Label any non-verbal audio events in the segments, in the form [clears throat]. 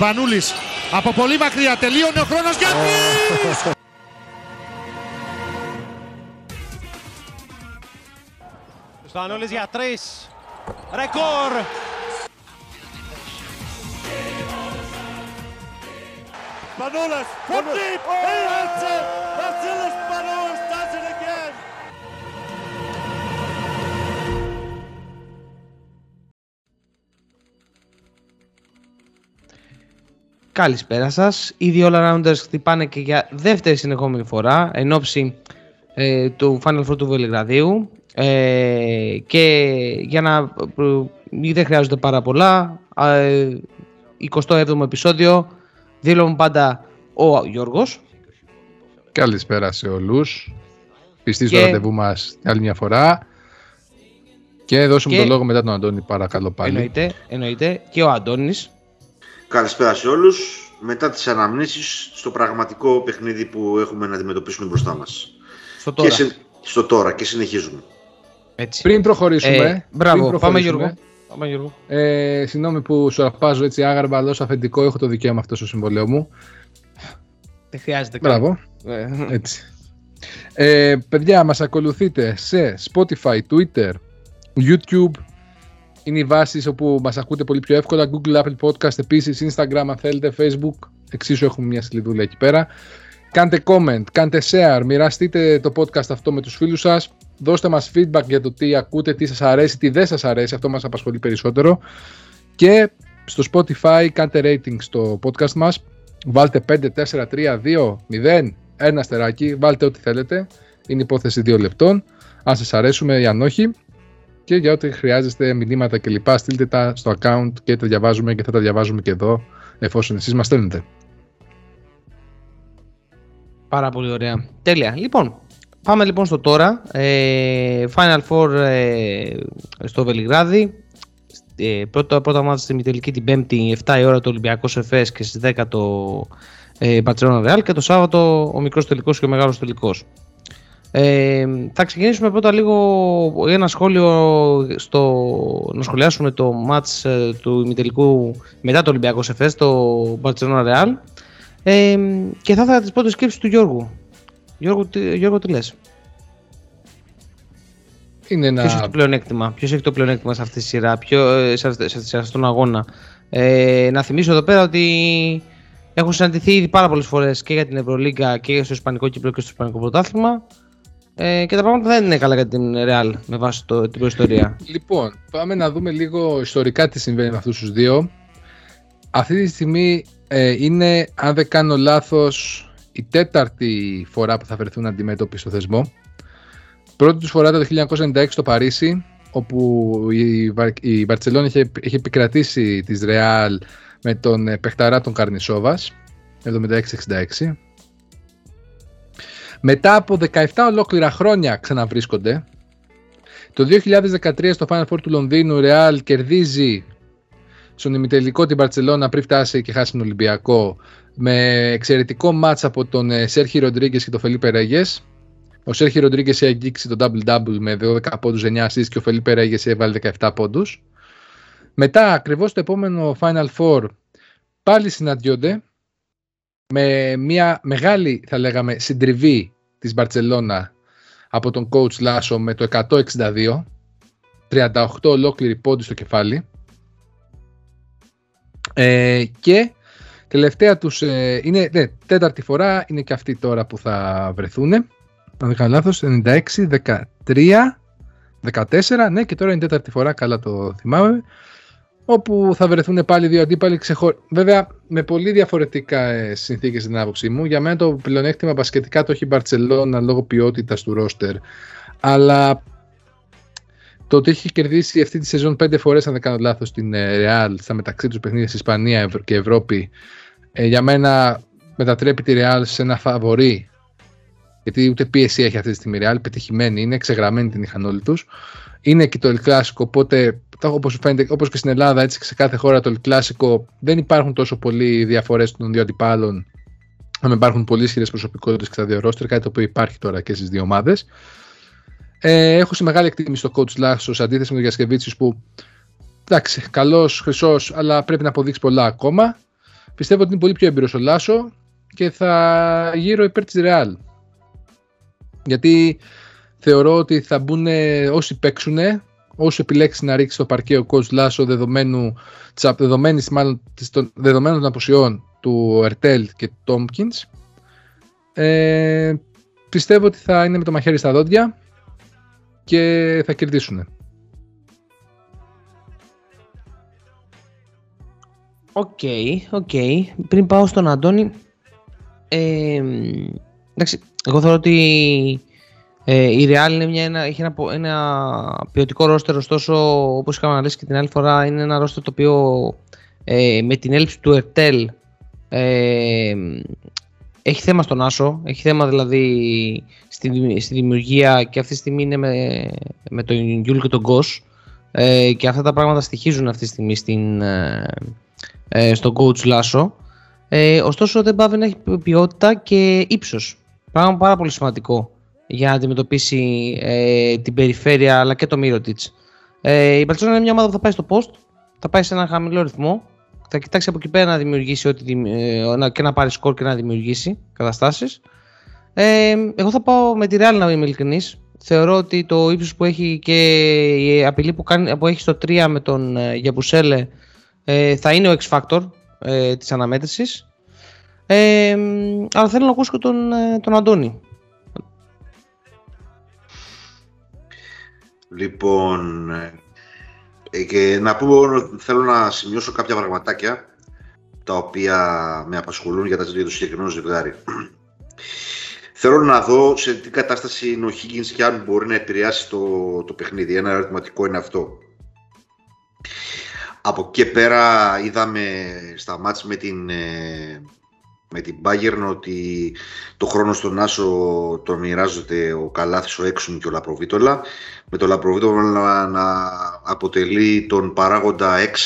Σπανούλης από πολύ μακριά τελείωνε ο χρόνος για Σπανούλης για τρεις. Ρεκόρ. Manolas from deep. Καλησπέρα σας. Οι δύο All-Rounders χτυπάνε και για δεύτερη συνεχόμενη φορά εν ώψη ε, του Final Four του Βελιγραδίου. Ε, και για να ε, δεν χρειάζονται πάρα πολλά, ε, 27ο επεισόδιο, δήλω πάντα ο Γιώργος. Καλησπέρα σε όλους. Πιστή Και- στο ραντεβού μας άλλη μια φορά. Και δώσουμε Και- το λόγο μετά τον Αντώνη παρακαλώ πάλι. Εννοείται, εννοείται, και ο Αντώνης. Καλησπέρα σε όλους. Μετά τις αναμνήσεις στο πραγματικό παιχνίδι που έχουμε να αντιμετωπίσουμε μπροστά μας. Στο τώρα. Και συ- στο τώρα και συνεχίζουμε. Έτσι. Πριν προχωρήσουμε, Ε, μπράβο, πριν πάμε προχωρήσουμε, Γιώργο. Πάμε Γιώργο. Ε, συγγνώμη που σου αρπάζω έτσι άγαρμα, αλλά ως αφεντικό έχω το δικαίωμα αυτό στο συμβολέο μου. Δεν χρειάζεται καν. Μπράβο, Ε, έτσι. Ε, παιδιά, μας ακολουθείτε σε Spotify, Twitter, YouTube. Είναι οι βάσεις όπου μας ακούτε πολύ πιο εύκολα. Google, Apple Podcast, επίσης Instagram αν θέλετε, Facebook. Εξίσου έχουμε μια σελίδουλα εκεί πέρα. Κάντε comment, κάντε share, μοιραστείτε το podcast αυτό με τους φίλους σας. Δώστε μας feedback για το τι ακούτε, τι σας αρέσει, τι δεν σας αρέσει. Αυτό μας απασχολεί περισσότερο. Και στο Spotify κάντε rating στο podcast μας. Βάλτε 5, 4, 3, 2, 0, ένα αστεράκι. Βάλτε ό,τι θέλετε. Είναι υπόθεση 2 λεπτών. Αν σας αρέσουμε ή αν όχι. Και για ό,τι χρειάζεστε μηνύματα κλπ. Στείλτε τα στο account και τα διαβάζουμε και θα τα διαβάζουμε και εδώ εφόσον εσείς μας στέλνετε. Πάρα πολύ ωραία. Τέλεια. Λοιπόν, πάμε λοιπόν στο τώρα. Ε, Final Four ε, στο Βελιγράδι. Ε, πρώτα, πρώτα μάτια στη μητελική την Πέμπτη 7 η ώρα το Ολυμπιακός Εφές και στις 10 το ε, Barcelona Real και το Σάββατο ο μικρός τελικός και ο μεγάλος τελικός. Ε, θα ξεκινήσουμε πρώτα λίγο ένα σχόλιο στο, να σχολιάσουμε το μάτς ε, του ημιτελικού μετά το Ολυμπιακό Εφές το Barcelona Real ε, και θα ήθελα τις πρώτες σκέψεις του Γιώργου. Γιώργο, τι, Γιώργο, τι λες; Είναι ένα... Ποιος έχει το πλεονέκτημα, ποιος έχει το πλεονέκτημα σε αυτή τη σειρά, ποιο, ε, σε, αυτή, σε, αυτή- σε αυτόν τον αγώνα; Ε, να θυμίσω εδώ πέρα ότι έχουν συναντηθεί ήδη πάρα πολλές φορές και για την Ευρωλίγκα και στο Ισπανικό Κύπρο και στο Ισπανικό Πρωτάθλημα ε, και τα πράγματα δεν είναι καλά για την Real με βάση το, την προϊστορία. Λοιπόν, πάμε να δούμε λίγο ιστορικά τι συμβαίνει με αυτούς τους δύο. Αυτή τη στιγμή ε, είναι, αν δεν κάνω λάθος, η τέταρτη φορά που θα βρεθούν αντιμέτωποι στο θεσμό. Πρώτη τους φορά το 1996 στο Παρίσι, όπου η, Βαρ- η Βαρτσελόνη είχε, είχε επικρατήσει της Ρεάλ με τον ε, παιχταρά των Καρνισόβας, 76-66. Μετά από 17 ολόκληρα χρόνια ξαναβρίσκονται. Το 2013 στο Final Four του Λονδίνου η Real κερδίζει στον ημιτελικό την Μπαρτσελώνα πριν φτάσει και χάσει τον Ολυμπιακό με εξαιρετικό μάτς από τον ε, Σέρχι Ροντρίγκες και τον Φελίπε Ρέγες. Ο Σέρχι Ροντρίγκες έχει αγγίξει το double-double με 12 πόντους 9 assists και ο Φελίπε Ρέγες έβαλε 17 πόντους. Μετά, ακριβώς το επόμενο Final Four, πάλι συναντιόνται με μια μεγάλη, θα λέγαμε, συντριβή της Μπαρτσελώνα από τον coach Λάσο με το 162 38 ολόκληρη πόντι στο κεφάλι. Ε, και τελευταία τους ε, είναι ναι, τέταρτη φορά είναι και αυτή τώρα που θα βρεθούν αν δεν κάνω λάθος 96, 13 14 ναι και τώρα είναι τέταρτη φορά καλά το θυμάμαι όπου θα βρεθούν πάλι δύο αντίπαλοι ξεχω... βέβαια με πολύ διαφορετικά ε, συνθήκες στην άποψή μου. Για μένα το πλεονέκτημα μπασκετικά το έχει η Μπαρτσελώνα λόγω ποιότητας του ρόστερ. Αλλά το ότι έχει κερδίσει αυτή τη σεζόν πέντε φορές αν δεν κάνω λάθος την ε, Real στα μεταξύ τους παιχνίδια στην Ισπανία Ευ- και Ευρώπη ε, για μένα μετατρέπει τη Real σε ένα φαβορή. Γιατί ούτε πίεση έχει αυτή τη στιγμή η Real, πετυχημένη είναι, ξεγραμμένη την είχαν όλοι τους. Είναι και το El Clasico, οπότε το- όπως φαίνεται, όπως και στην Ελλάδα, έτσι και σε κάθε χώρα το El Clasico δεν υπάρχουν τόσο πολλοί διαφορές των δύο αντιπάλων αν υπάρχουν πολύ ισχυρές προσωπικότητες και στα δύο ρόστερ, κάτι το οποίο υπάρχει τώρα και στις δύο ομάδες. Ε, έχω σε μεγάλη εκτίμηση στο coach Λάσος σε αντίθεση με τον Γιασκεβίτσιου που εντάξει, καλός, χρυσός, αλλά πρέπει να αποδείξει πολλά ακόμα. πιστεύω ότι είναι πολύ πιο έμπειρος ο Λάσο και θα γύρω υπέρ της Real. Γιατί θεωρώ ότι θα μπουν όσοι παίξουν, όσοι επιλέξεις να ρίξεις στο παρκέ ο coach Λάσο δεδομένου, δεδομένης, μάλλον, των, δεδομένων των αποσιών του Ερτέλ και Τόμκινς ε, πιστεύω ότι θα είναι με το μαχαίρι στα δόντια και θα κερδίσουν. OK, OK. Πριν πάω στον Αντώνη, ε, εντάξει, εγώ θεωρώ ότι ε, η Real είναι μια, ένα, έχει ένα, ένα ποιοτικό ρόστερ, ωστόσο όπως είχαμε αναλύσει και την άλλη φορά είναι ένα ρόστερ το οποίο ε, με την έλλειψη του Ερτέλ ε, έχει θέμα στον Άσο, έχει θέμα δηλαδή στη, στη δημιουργία και αυτή τη στιγμή είναι με, με τον Γιούλ και τον Γκος ε, και αυτά τα πράγματα στοιχίζουν αυτή τη στιγμή στην, ε, ε, στον coach Λάσο. Ε, ωστόσο δεν πάβει να έχει ποιότητα και ύψος. Πράγμα πάρα πολύ σημαντικό για να αντιμετωπίσει ε, την περιφέρεια αλλά και το Μύρωτιτς. Ε, η Μπαρτσόνα είναι μια ομάδα που θα πάει στο post, θα πάει σε ένα χαμηλό ρυθμό, θα κοιτάξει από εκεί πέρα να δημιουργήσει ό,τι, ε, και να πάρει σκορ και να δημιουργήσει καταστάσεις. Ε, εγώ θα πάω με τη Real να είμαι ειλικρινής. Θεωρώ ότι το ύψος που έχει και η απειλή που, κάνει, που έχει στο 3 με τον ε, Γιαμπουσέλε ε, θα είναι ο X Factor ε, της αναμέτρησης. Ε, αλλά θέλω να ακούσω και τον, ε, τον Αντώνη. Λοιπόν, ε, και να πούμε, θέλω να σημειώσω κάποια πραγματάκια τα οποία με απασχολούν για, το συγκεκριμένο ζευγάρι. [clears throat] Θέλω να δω σε τι κατάσταση είναι ο Higgins και αν μπορεί να επηρεάσει το, το παιχνίδι. Ένα ερωτηματικό είναι αυτό. Από εκεί πέρα είδαμε στα μάτς με την, ε, με την Bayern ότι το χρόνο στον Άσο τον μοιράζονται ο Καλάθης, ο Έξουμ και ο Λαπροβίτολα. Με το Λαπροβίτολα να αποτελεί τον παράγοντα X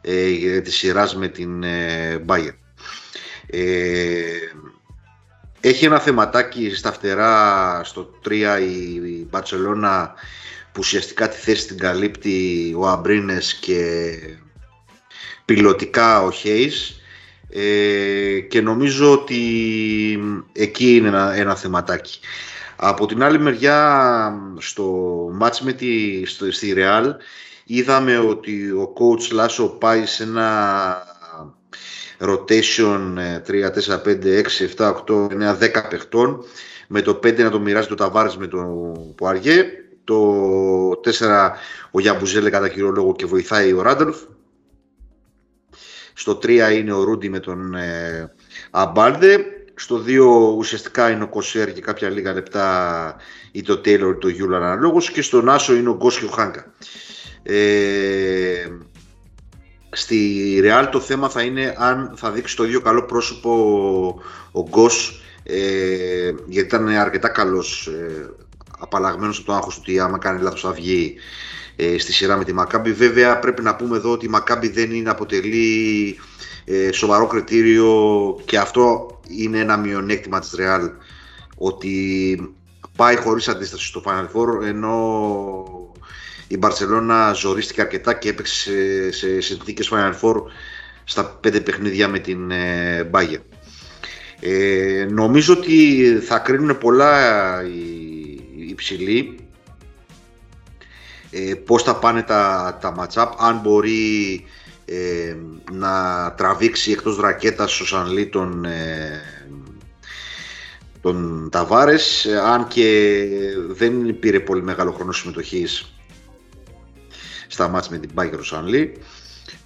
ε, της σειράς με την ε, Bayern. Ε, έχει ένα θεματάκι στα φτερά στο 3 η Μπαρτσελώνα που ουσιαστικά τη θέση την καλύπτει ο Αμπρίνες και πιλωτικά ο Χέις ε, και νομίζω ότι εκεί είναι ένα, ένα θεματάκι. Από την άλλη μεριά στο μάτς με τη, στο, στη Real είδαμε ότι ο coach Λάσο πάει σε ένα rotation 3, 4, 5, 6, 7, 8, 9, 10 παιχτών με το 5 να το μοιράζει το Ταβάρες με τον Πουαριέ το 4 ο Γιαμπουζέλε κατά κύριο λόγο και βοηθάει ο Ράντολφ στο 3 είναι ο Ρούντι με τον ε, Αμπάλντε. Στο 2 ουσιαστικά είναι ο Κοσέρ και κάποια λίγα λεπτά ή το Τέιλορ ή το Γιούλαν αναλόγως και στον Άσο είναι ο Γκος και ο Χάνκα. Ε, στη Ρεάλ το θέμα θα είναι αν θα δείξει το ίδιο καλό πρόσωπο ο Γκος ε, γιατί ήταν αρκετά καλός ε, απαλλαγμένος από το άγχος του ότι άμα κάνει λάθος θα βγει ε, στη σειρά με τη Μακάμπη. Βέβαια πρέπει να πούμε εδώ ότι η Μακάμπη δεν είναι, αποτελεί ε, σοβαρό κριτήριο και αυτό είναι ένα μειονέκτημα της Real ότι πάει χωρίς αντίσταση στο Final Four ενώ η Μπαρσελόνα ζορίστηκε αρκετά και έπαιξε σε, σε συνθήκες Final Four στα πέντε παιχνίδια με την ε, Bayern. Ε, νομίζω ότι θα κρίνουν πολλά οι, οι ψηλοί ε, πώς θα πάνε τα, τα match-up, αν μπορεί ε, να τραβήξει εκτός ρακέτας ο Σανλή τον, ε, τον Ταβάρες, αν και δεν πήρε πολύ μεγάλο χρόνο συμμετοχής στα μάτς με την Bayern ο Σανλή.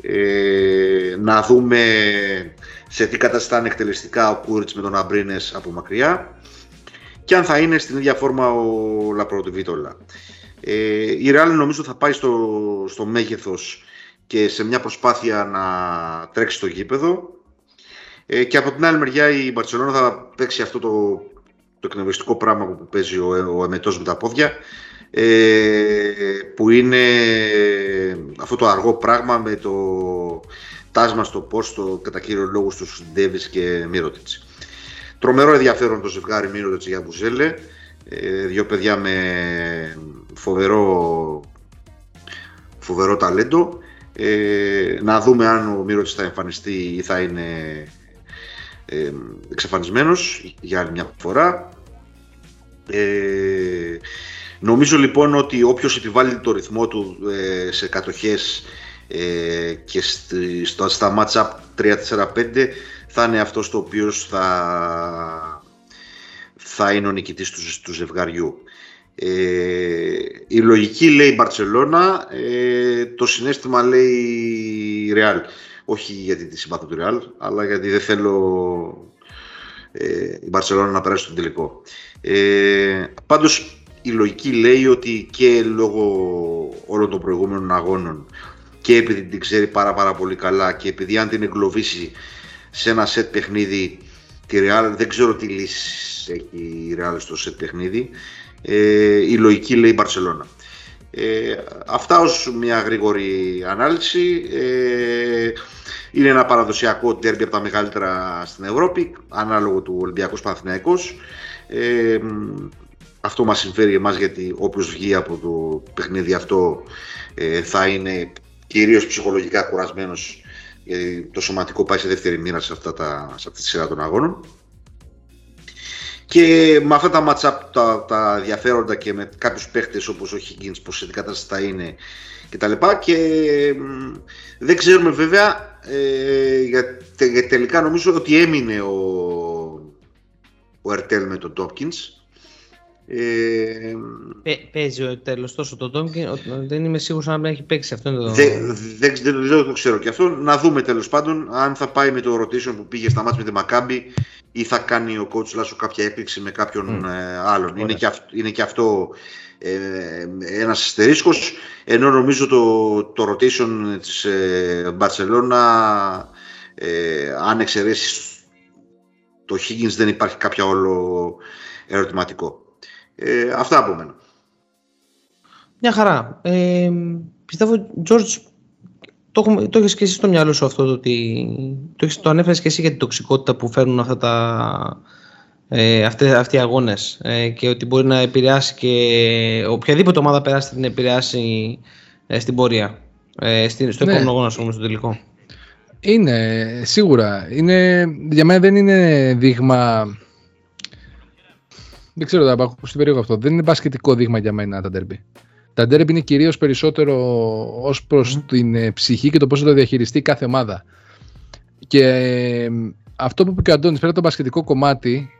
Ε, να δούμε σε τι κατάσταση θα είναι εκτελεστικά ο Κούριτς με τον Αμπρίνες από μακριά και αν θα είναι στην ίδια φόρμα ο Λαπροτεβίτολα. Ε, η Real νομίζω θα πάει στο, στο μέγεθος και σε μια προσπάθεια να τρέξει στο γήπεδο ε, και από την άλλη μεριά η Μπαρτσελώνα θα παίξει αυτό το, το εκνευριστικό πράγμα που παίζει ο, ο εμετός με τα πόδια ε, που είναι αυτό το αργό πράγμα με το τάσμα στο πόστο κατά κύριο λόγο στους Ντέβις και Μύρωτιτς. Τρομερό ενδιαφέρον το ζευγάρι Μύρωτιτς για Μπουζέλε. Ε, δύο παιδιά με φοβερό, φοβερό ταλέντο. Ε, να δούμε αν ο Μύρωτς θα εμφανιστεί ή θα είναι ε, εξαφανισμένος για άλλη μια φορά. Ε, νομίζω λοιπόν ότι όποιος επιβάλλει το ρυθμό του ε, σε κατοχές ε, και στη, στο, στα match-up 3-4-5 θα είναι αυτός το οποίος θα, θα είναι ο νικητής του, του ζευγαριού. Ε, η λογική λέει Μπαρτσελώνα, ε, το συνέστημα λέει Ρεάλ. Όχι γιατί τη συμπάθω του Ρεάλ, αλλά γιατί δεν θέλω ε, η Μπαρτσελώνα να περάσει στον τελικό. Ε, πάντως η λογική λέει ότι και λόγω όλων των προηγούμενων αγώνων και επειδή την ξέρει πάρα πάρα πολύ καλά και επειδή αν την εγκλωβίσει σε ένα σετ παιχνίδι τη Real, δεν ξέρω τι λύση έχει η Real στο σετ παιχνίδι, ε, η λογική λέει Μπαρσελώνα. Ε, αυτά ως μια γρήγορη ανάλυση. Ε, είναι ένα παραδοσιακό τέρμπι από τα μεγαλύτερα στην Ευρώπη, ανάλογο του Ολυμπιακός Παναθηναϊκός. Ε, αυτό μας συμφέρει εμάς γιατί όποιος βγει από το παιχνίδι αυτό ε, θα είναι κυρίως ψυχολογικά κουρασμένος γιατί το σωματικό πάει σε δεύτερη μοίρα σε, αυτά τα, σε αυτή τη σειρά των αγώνων. Και με αυτά τα match τα, τα ενδιαφέροντα και με κάποιους παίχτες όπως ο Higgins, πως σε τι κατάσταση θα είναι και τα λοιπά και δεν ξέρουμε βέβαια ε, για, τε, τελικά νομίζω ότι έμεινε ο, ο Ερτέλ με τον Τόπκινς ε, παίζει ο τέλο τόσο το Τόμκιν, δεν είμαι σίγουρος αν έχει παίξει αυτό. Το... Δεν, δεν, δεν, δεν, το ξέρω και αυτό. Να δούμε τέλος πάντων αν θα πάει με το rotation που πήγε στα μάτια με τη Μακάμπη ή θα κάνει ο coach Λάσο κάποια έκπληξη με κάποιον ε, άλλον. Είναι και, αυτό, είναι και αυτό ε, ένας αστερίσκος ενώ νομίζω το, το rotation της ε, ε, αν εξαιρέσεις το Higgins δεν υπάρχει κάποια όλο ερωτηματικό. Ε, αυτά από μένα. Μια χαρά. Ε, πιστεύω, George, το, το έχεις και εσύ στο μυαλό σου αυτό, το ότι το, έχεις, το ανέφερες και εσύ για την τοξικότητα που φέρνουν αυτά τα, ε, αυτοί, αυτοί οι αγώνες ε, και ότι μπορεί να επηρεάσει και οποιαδήποτε ομάδα περάσει την επηρεάσει ε, στην πορεία. Ε, στην, στο ναι. επόμενο αγώνα, όμως, στο τελικό. Είναι, σίγουρα. Είναι, για μένα δεν είναι δείγμα δεν ξέρω, θα ακούσει περίεργο αυτό. Δεν είναι μπασκετικό δείγμα για μένα τα ντέρμπι. Τα ντέρμπι είναι κυρίως περισσότερο ως προς την ε, ψυχή και το πώς θα το διαχειριστεί κάθε ομάδα. Και αυτό που είπε και ο Αντώνης, πέρα από το μπασκετικό κομμάτι,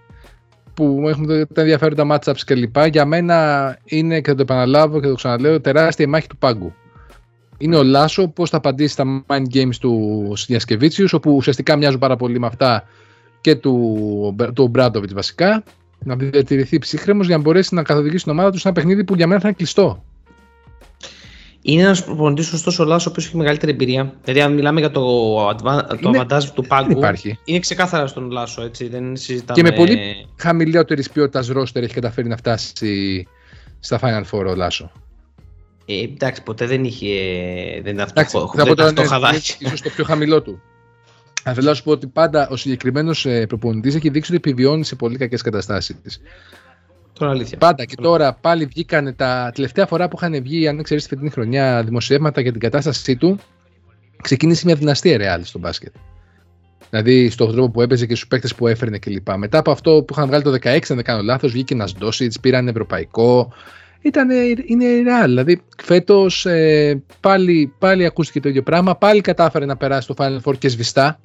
που έχουμε τα ενδιαφέροντα matchups κλπ. Για μένα είναι, και θα το επαναλάβω και το ξαναλέω, τεράστια η μάχη του πάγκου. Είναι ο Λάσο πώς θα απαντήσει στα mind games του Διασκεβίτσιου, όπου ουσιαστικά μοιάζουν πάρα πολύ με αυτά και του, του Μπράντοβιτς βασικά να διατηρηθεί ψύχρεμος για να μπορέσει να καθοδηγήσει την ομάδα τους σε ένα παιχνίδι που για μένα θα είναι κλειστό. Είναι ένας προπονητής, ωστόσο, ο Λάσος, ο οποίος έχει μεγαλύτερη εμπειρία. Δηλαδή, αν μιλάμε για το, advantage του πάγκου, υπάρχει. είναι ξεκάθαρα στον Λάσο. Έτσι, δεν συζητάμε... Και με πολύ χαμηλότερης ποιότητας ρόστερ έχει καταφέρει να φτάσει στα Final Four ο Λάσο. Ε, εντάξει, ποτέ δεν είχε. Δεν ήταν αυτό, δεν ήταν αυτό χαδάκι. ίσως το πιο χαμηλό του. Αλλά θέλω να σου πω ότι πάντα ο συγκεκριμένος ε, προπονητής έχει δείξει ότι επιβιώνει σε πολύ κακές καταστάσεις. Τώρα αλήθεια. Πάντα και τώρα πάλι βγήκαν τα τελευταία φορά που είχαν βγει, αν ξέρεις, τη φετινή χρονιά δημοσιεύματα για την κατάστασή του. Ξεκίνησε μια δυναστεία ρεάλ στο μπάσκετ. Δηλαδή στον τρόπο που έπαιζε και στους παίκτες που έφερνε κλπ. Μετά από αυτό που είχαν βγάλει το 16, αν δεν κάνω λάθος, βγήκε ένας Ντόσιτς, πήραν ευρωπαϊκό. Ήταν, είναι ρεάλ. Δηλαδή φέτος ε, πάλι, πάλι ακούστηκε το ίδιο πράγμα. Πάλι κατάφερε να περάσει το Final Four και σβηστά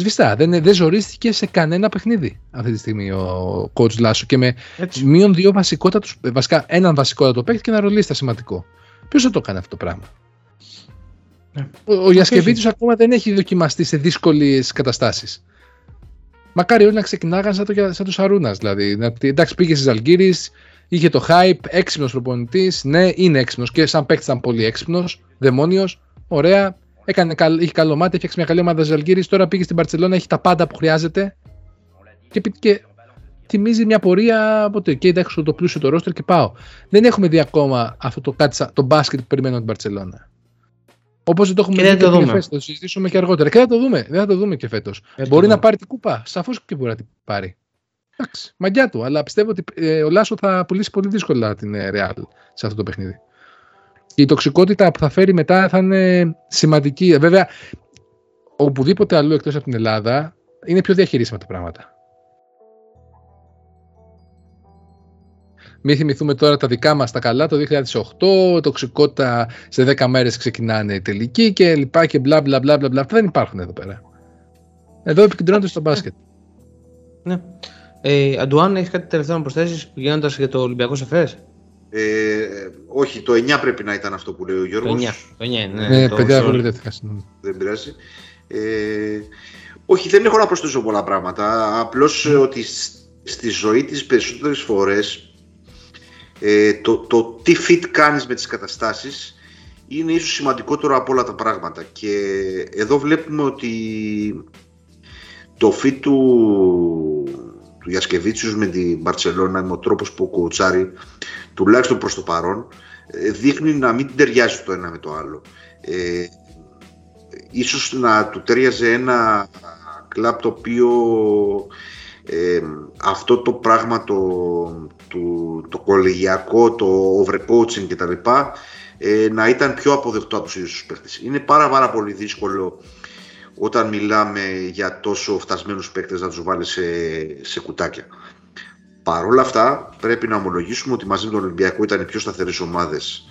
σβηστά. Δεν, δεν ζορίστηκε σε κανένα παιχνίδι αυτή τη στιγμή ο coach Λάσο και με Έτσι. μείον δύο βασικότατους, βασικά έναν βασικότατο παίκτη και ένα ρολίστα σημαντικό. Ποιος θα το κάνει αυτό το πράγμα; Ναι. Ο, ο Γιασκεβίτης ακόμα δεν έχει δοκιμαστεί σε δύσκολες καταστάσεις. Μακάρι όλοι να ξεκινάγαν σαν, το, σαν τους Αρούνα. Δηλαδή, εντάξει, πήγε στις Αλγύρε, είχε το hype, έξυπνος προπονητής. Ναι, είναι έξυπνος και σαν παίκτης ήταν πολύ έξυπνος, δαιμόνιος. Ωραία, Έκανε, είχε καλό μάτι, έφτιαξε μια καλή ομάδα Ζαλγκύρη. Τώρα πήγε στην Παρσελόνα, έχει τα πάντα που χρειάζεται. Και, και θυμίζει μια πορεία από το και έχω το πλούσιο το ρόστερ και πάω. Δεν έχουμε δει ακόμα αυτό το, το μπάσκετ που περιμένουμε την Παρσελόνα. Όπως δεν το έχουμε δει και φέτο, θα το συζητήσουμε και αργότερα. Και θα το δούμε, δεν θα το δούμε και φέτος. Μπορεί να πάρει την κούπα. Σαφώς και μπορεί να την πάρει. Εντάξει, μαγιά του. Αλλά πιστεύω ότι ε, ο Λάσο θα πουλήσει πολύ δύσκολα την ε, Real σε αυτό το παιχνίδι. Και η τοξικότητα που θα φέρει μετά θα είναι σημαντική. Βέβαια, οπουδήποτε αλλού εκτός από την Ελλάδα είναι πιο διαχειρίσιμα τα πράγματα. Μην θυμηθούμε τώρα τα δικά μας τα καλά το 2008, τοξικότητα σε 10 μέρες ξεκινάνε η τελική και λοιπά και μπλα μπλα μπλα μπλα. Αυτά δεν υπάρχουν εδώ πέρα. Εδώ επικεντρώνονται στο μπάσκετ. Ναι. Ε, Αντουάν, έχεις κάτι τελευταίο να προσθέσεις πηγαίνοντας για το Ολυμπιακό Σεφέ. Ε, όχι, το 9 πρέπει να ήταν αυτό που λέει ο Γιώργος. Το 9. Το 9 ναι, Ναι, το παιδιά, sorry. πολύ δεν θα συγγνώμη. Δεν πειράζει. Ε, όχι, δεν έχω να προσθέσω πολλά πράγματα. Απλώς ε, ότι σ- στη ζωή της περισσότερες φορές ε, το, το τι fit κάνεις με τις καταστάσεις είναι ίσως σημαντικότερο από όλα τα πράγματα. Και εδώ βλέπουμε ότι το fit του, του Ιασκεβίτσιους με την Μπαρτσελώνα με ο τρόπος που κοουτσάρει τουλάχιστον προς το παρόν ε, δείχνει να μην ταιριάζει το ένα με το άλλο. Ε, ίσως να του ταιριάζε ένα κλαμπ το οποίο ε, αυτό το πράγμα το, του, το κολεγιακό, το overcoaching κτλ ε, να ήταν πιο αποδεκτό από τους ίδιους τους παίχτες. Είναι πάρα πάρα πολύ δύσκολο όταν μιλάμε για τόσο φτασμένους παίκτες να τους βάλει σε, σε κουτάκια. Παρ' όλα αυτά πρέπει να ομολογήσουμε ότι μαζί με τον Ολυμπιακό ήταν οι πιο σταθερές ομάδες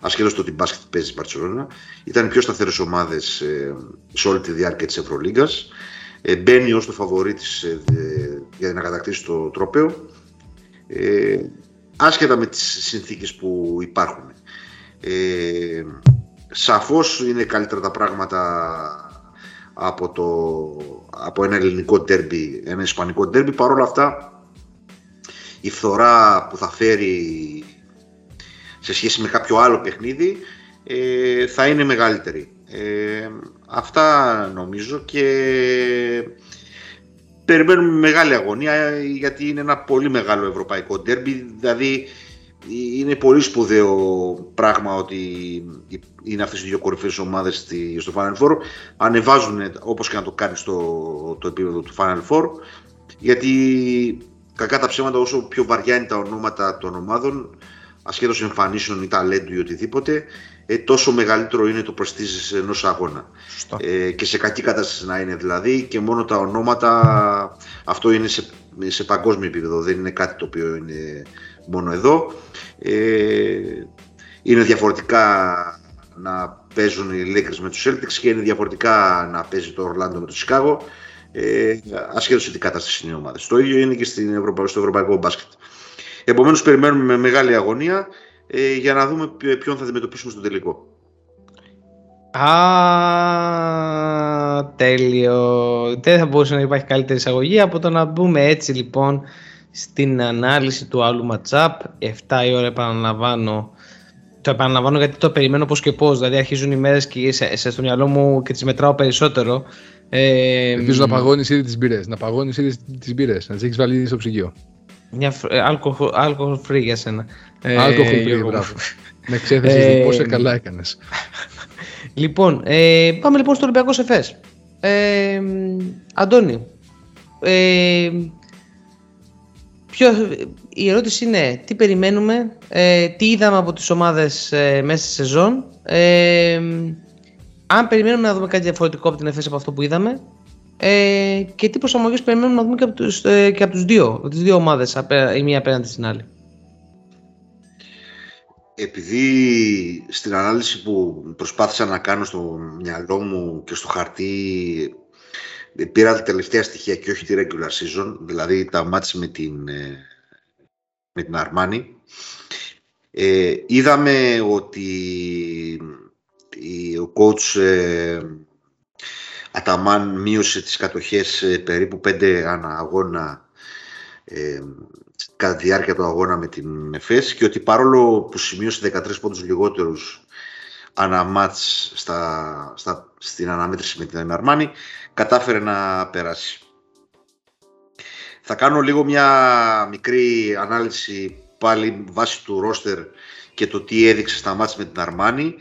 ασχέτως το ότι μπάσκετ παίζει η Μπαρτσελόνα, ήταν οι πιο σταθερές ομάδες ε, σε όλη τη διάρκεια της Ευρωλίγκας. Ε, μπαίνει ως το φαβορί της ε, ε, για να κατακτήσει το τρόπαιο. Ε, άσχετα με τις συνθήκες που υπάρχουν. Ε, σαφώς είναι καλύτερα τα πράγματα από, το, από ένα ελληνικό ντέρμπι, ένα ισπανικό ντέρμπι. Παρ' όλα αυτά, η φθορά που θα φέρει σε σχέση με κάποιο άλλο παιχνίδι ε, θα είναι μεγαλύτερη. Ε, αυτά νομίζω και περιμένουμε μεγάλη αγωνία γιατί είναι ένα πολύ μεγάλο ευρωπαϊκό ντέρμπι, δηλαδή είναι πολύ σπουδαίο πράγμα ότι είναι αυτές οι δύο κορυφαίες ομάδες στη- στο Final Four. Ανεβάζουν όπως και να το κάνεις στο το επίπεδο του Final Four γιατί κακά τα ψέματα όσο πιο βαριά είναι τα ονόματα των ομάδων ασχέτως εμφανίσεων ή ταλέντου ή οτιδήποτε ε, τόσο μεγαλύτερο είναι το πρεστίζ ενός αγώνα. Σωστό. Ε, και σε κακή κατάσταση να είναι δηλαδή και μόνο τα ονόματα αυτό είναι σε, σε παγκόσμιο επίπεδο δεν είναι κάτι το οποίο είναι μόνο εδώ ε, είναι διαφορετικά να παίζουν οι Lakers με τους Celtics και είναι διαφορετικά να παίζει το Orlando με το Chicago ε, ασχέτως σε τι κατάσταση είναι οι ομάδες. Το ίδιο είναι και στην Ευρωπα... στο ευρωπαϊκό μπάσκετ. Επομένως περιμένουμε με μεγάλη αγωνία ε, για να δούμε ποιο- ποιον θα αντιμετωπίσουμε στο τελικό. Α, τέλειο. Δεν θα μπορούσε να υπάρχει καλύτερη εισαγωγή από το να μπούμε έτσι λοιπόν στην ανάλυση του άλλου matchup. 7 η ώρα επαναλαμβάνω. Το επαναλαμβάνω γιατί το περιμένω πώς και πώς. Δηλαδή αρχίζουν οι μέρες και σε, σε στο μυαλό μου και τις μετράω περισσότερο. Ε, Ελπίζω να παγώνεις ήδη τις μπύρες. Να παγώνεις ήδη τις μπύρες. Να τις έχεις βάλει ήδη στο ψυγείο. Μια φρ- ε, alcohol, alcohol free για σένα. Ε, Alcohol free, Γιώργο μου. μπράβο. Με ξέθεσες Ε, λοιπόν, σε καλά έκανες. Λοιπόν, ε, πάμε λοιπόν στο Ολυμπιακό Σεφές. Ε, Αντώνη, ε, ποιος, η ερώτηση είναι τι περιμένουμε, ε, τι είδαμε από τις ομάδες ε, μέσα στη σεζόν, ε, αν περιμένουμε να δούμε κάτι διαφορετικό από την ΕΦΕΣ από αυτό που είδαμε ε, και τι προσαρμογές περιμένουμε να δούμε και από τους, ε, και από τους δύο, από τις δύο ομάδες απέ- η μία απέναντι στην άλλη. Επειδή στην ανάλυση που προσπάθησα να κάνω στο μυαλό μου και στο χαρτί ε, πήρα τα τελευταία στοιχεία και όχι τη regular season, δηλαδή τα μάτς με την, ε, με την Αρμάνη, ε, είδαμε ότι η- ο coach ε, Αταμάν μείωσε τις κατοχές σε περίπου 5 ανά αγώνα ε, κατά τη διάρκεια του αγώνα με την ΕΦΕΣ και ότι παρόλο που σημείωσε 13 πόντους λιγότερους ανά μάτς στα, στα, στην αναμέτρηση με την Αρμάνη κατάφερε να περάσει. Θα κάνω λίγο μια μικρή ανάλυση πάλι βάσει του ρόστερ και το τι έδειξε στα μάτς με την Αρμάνη.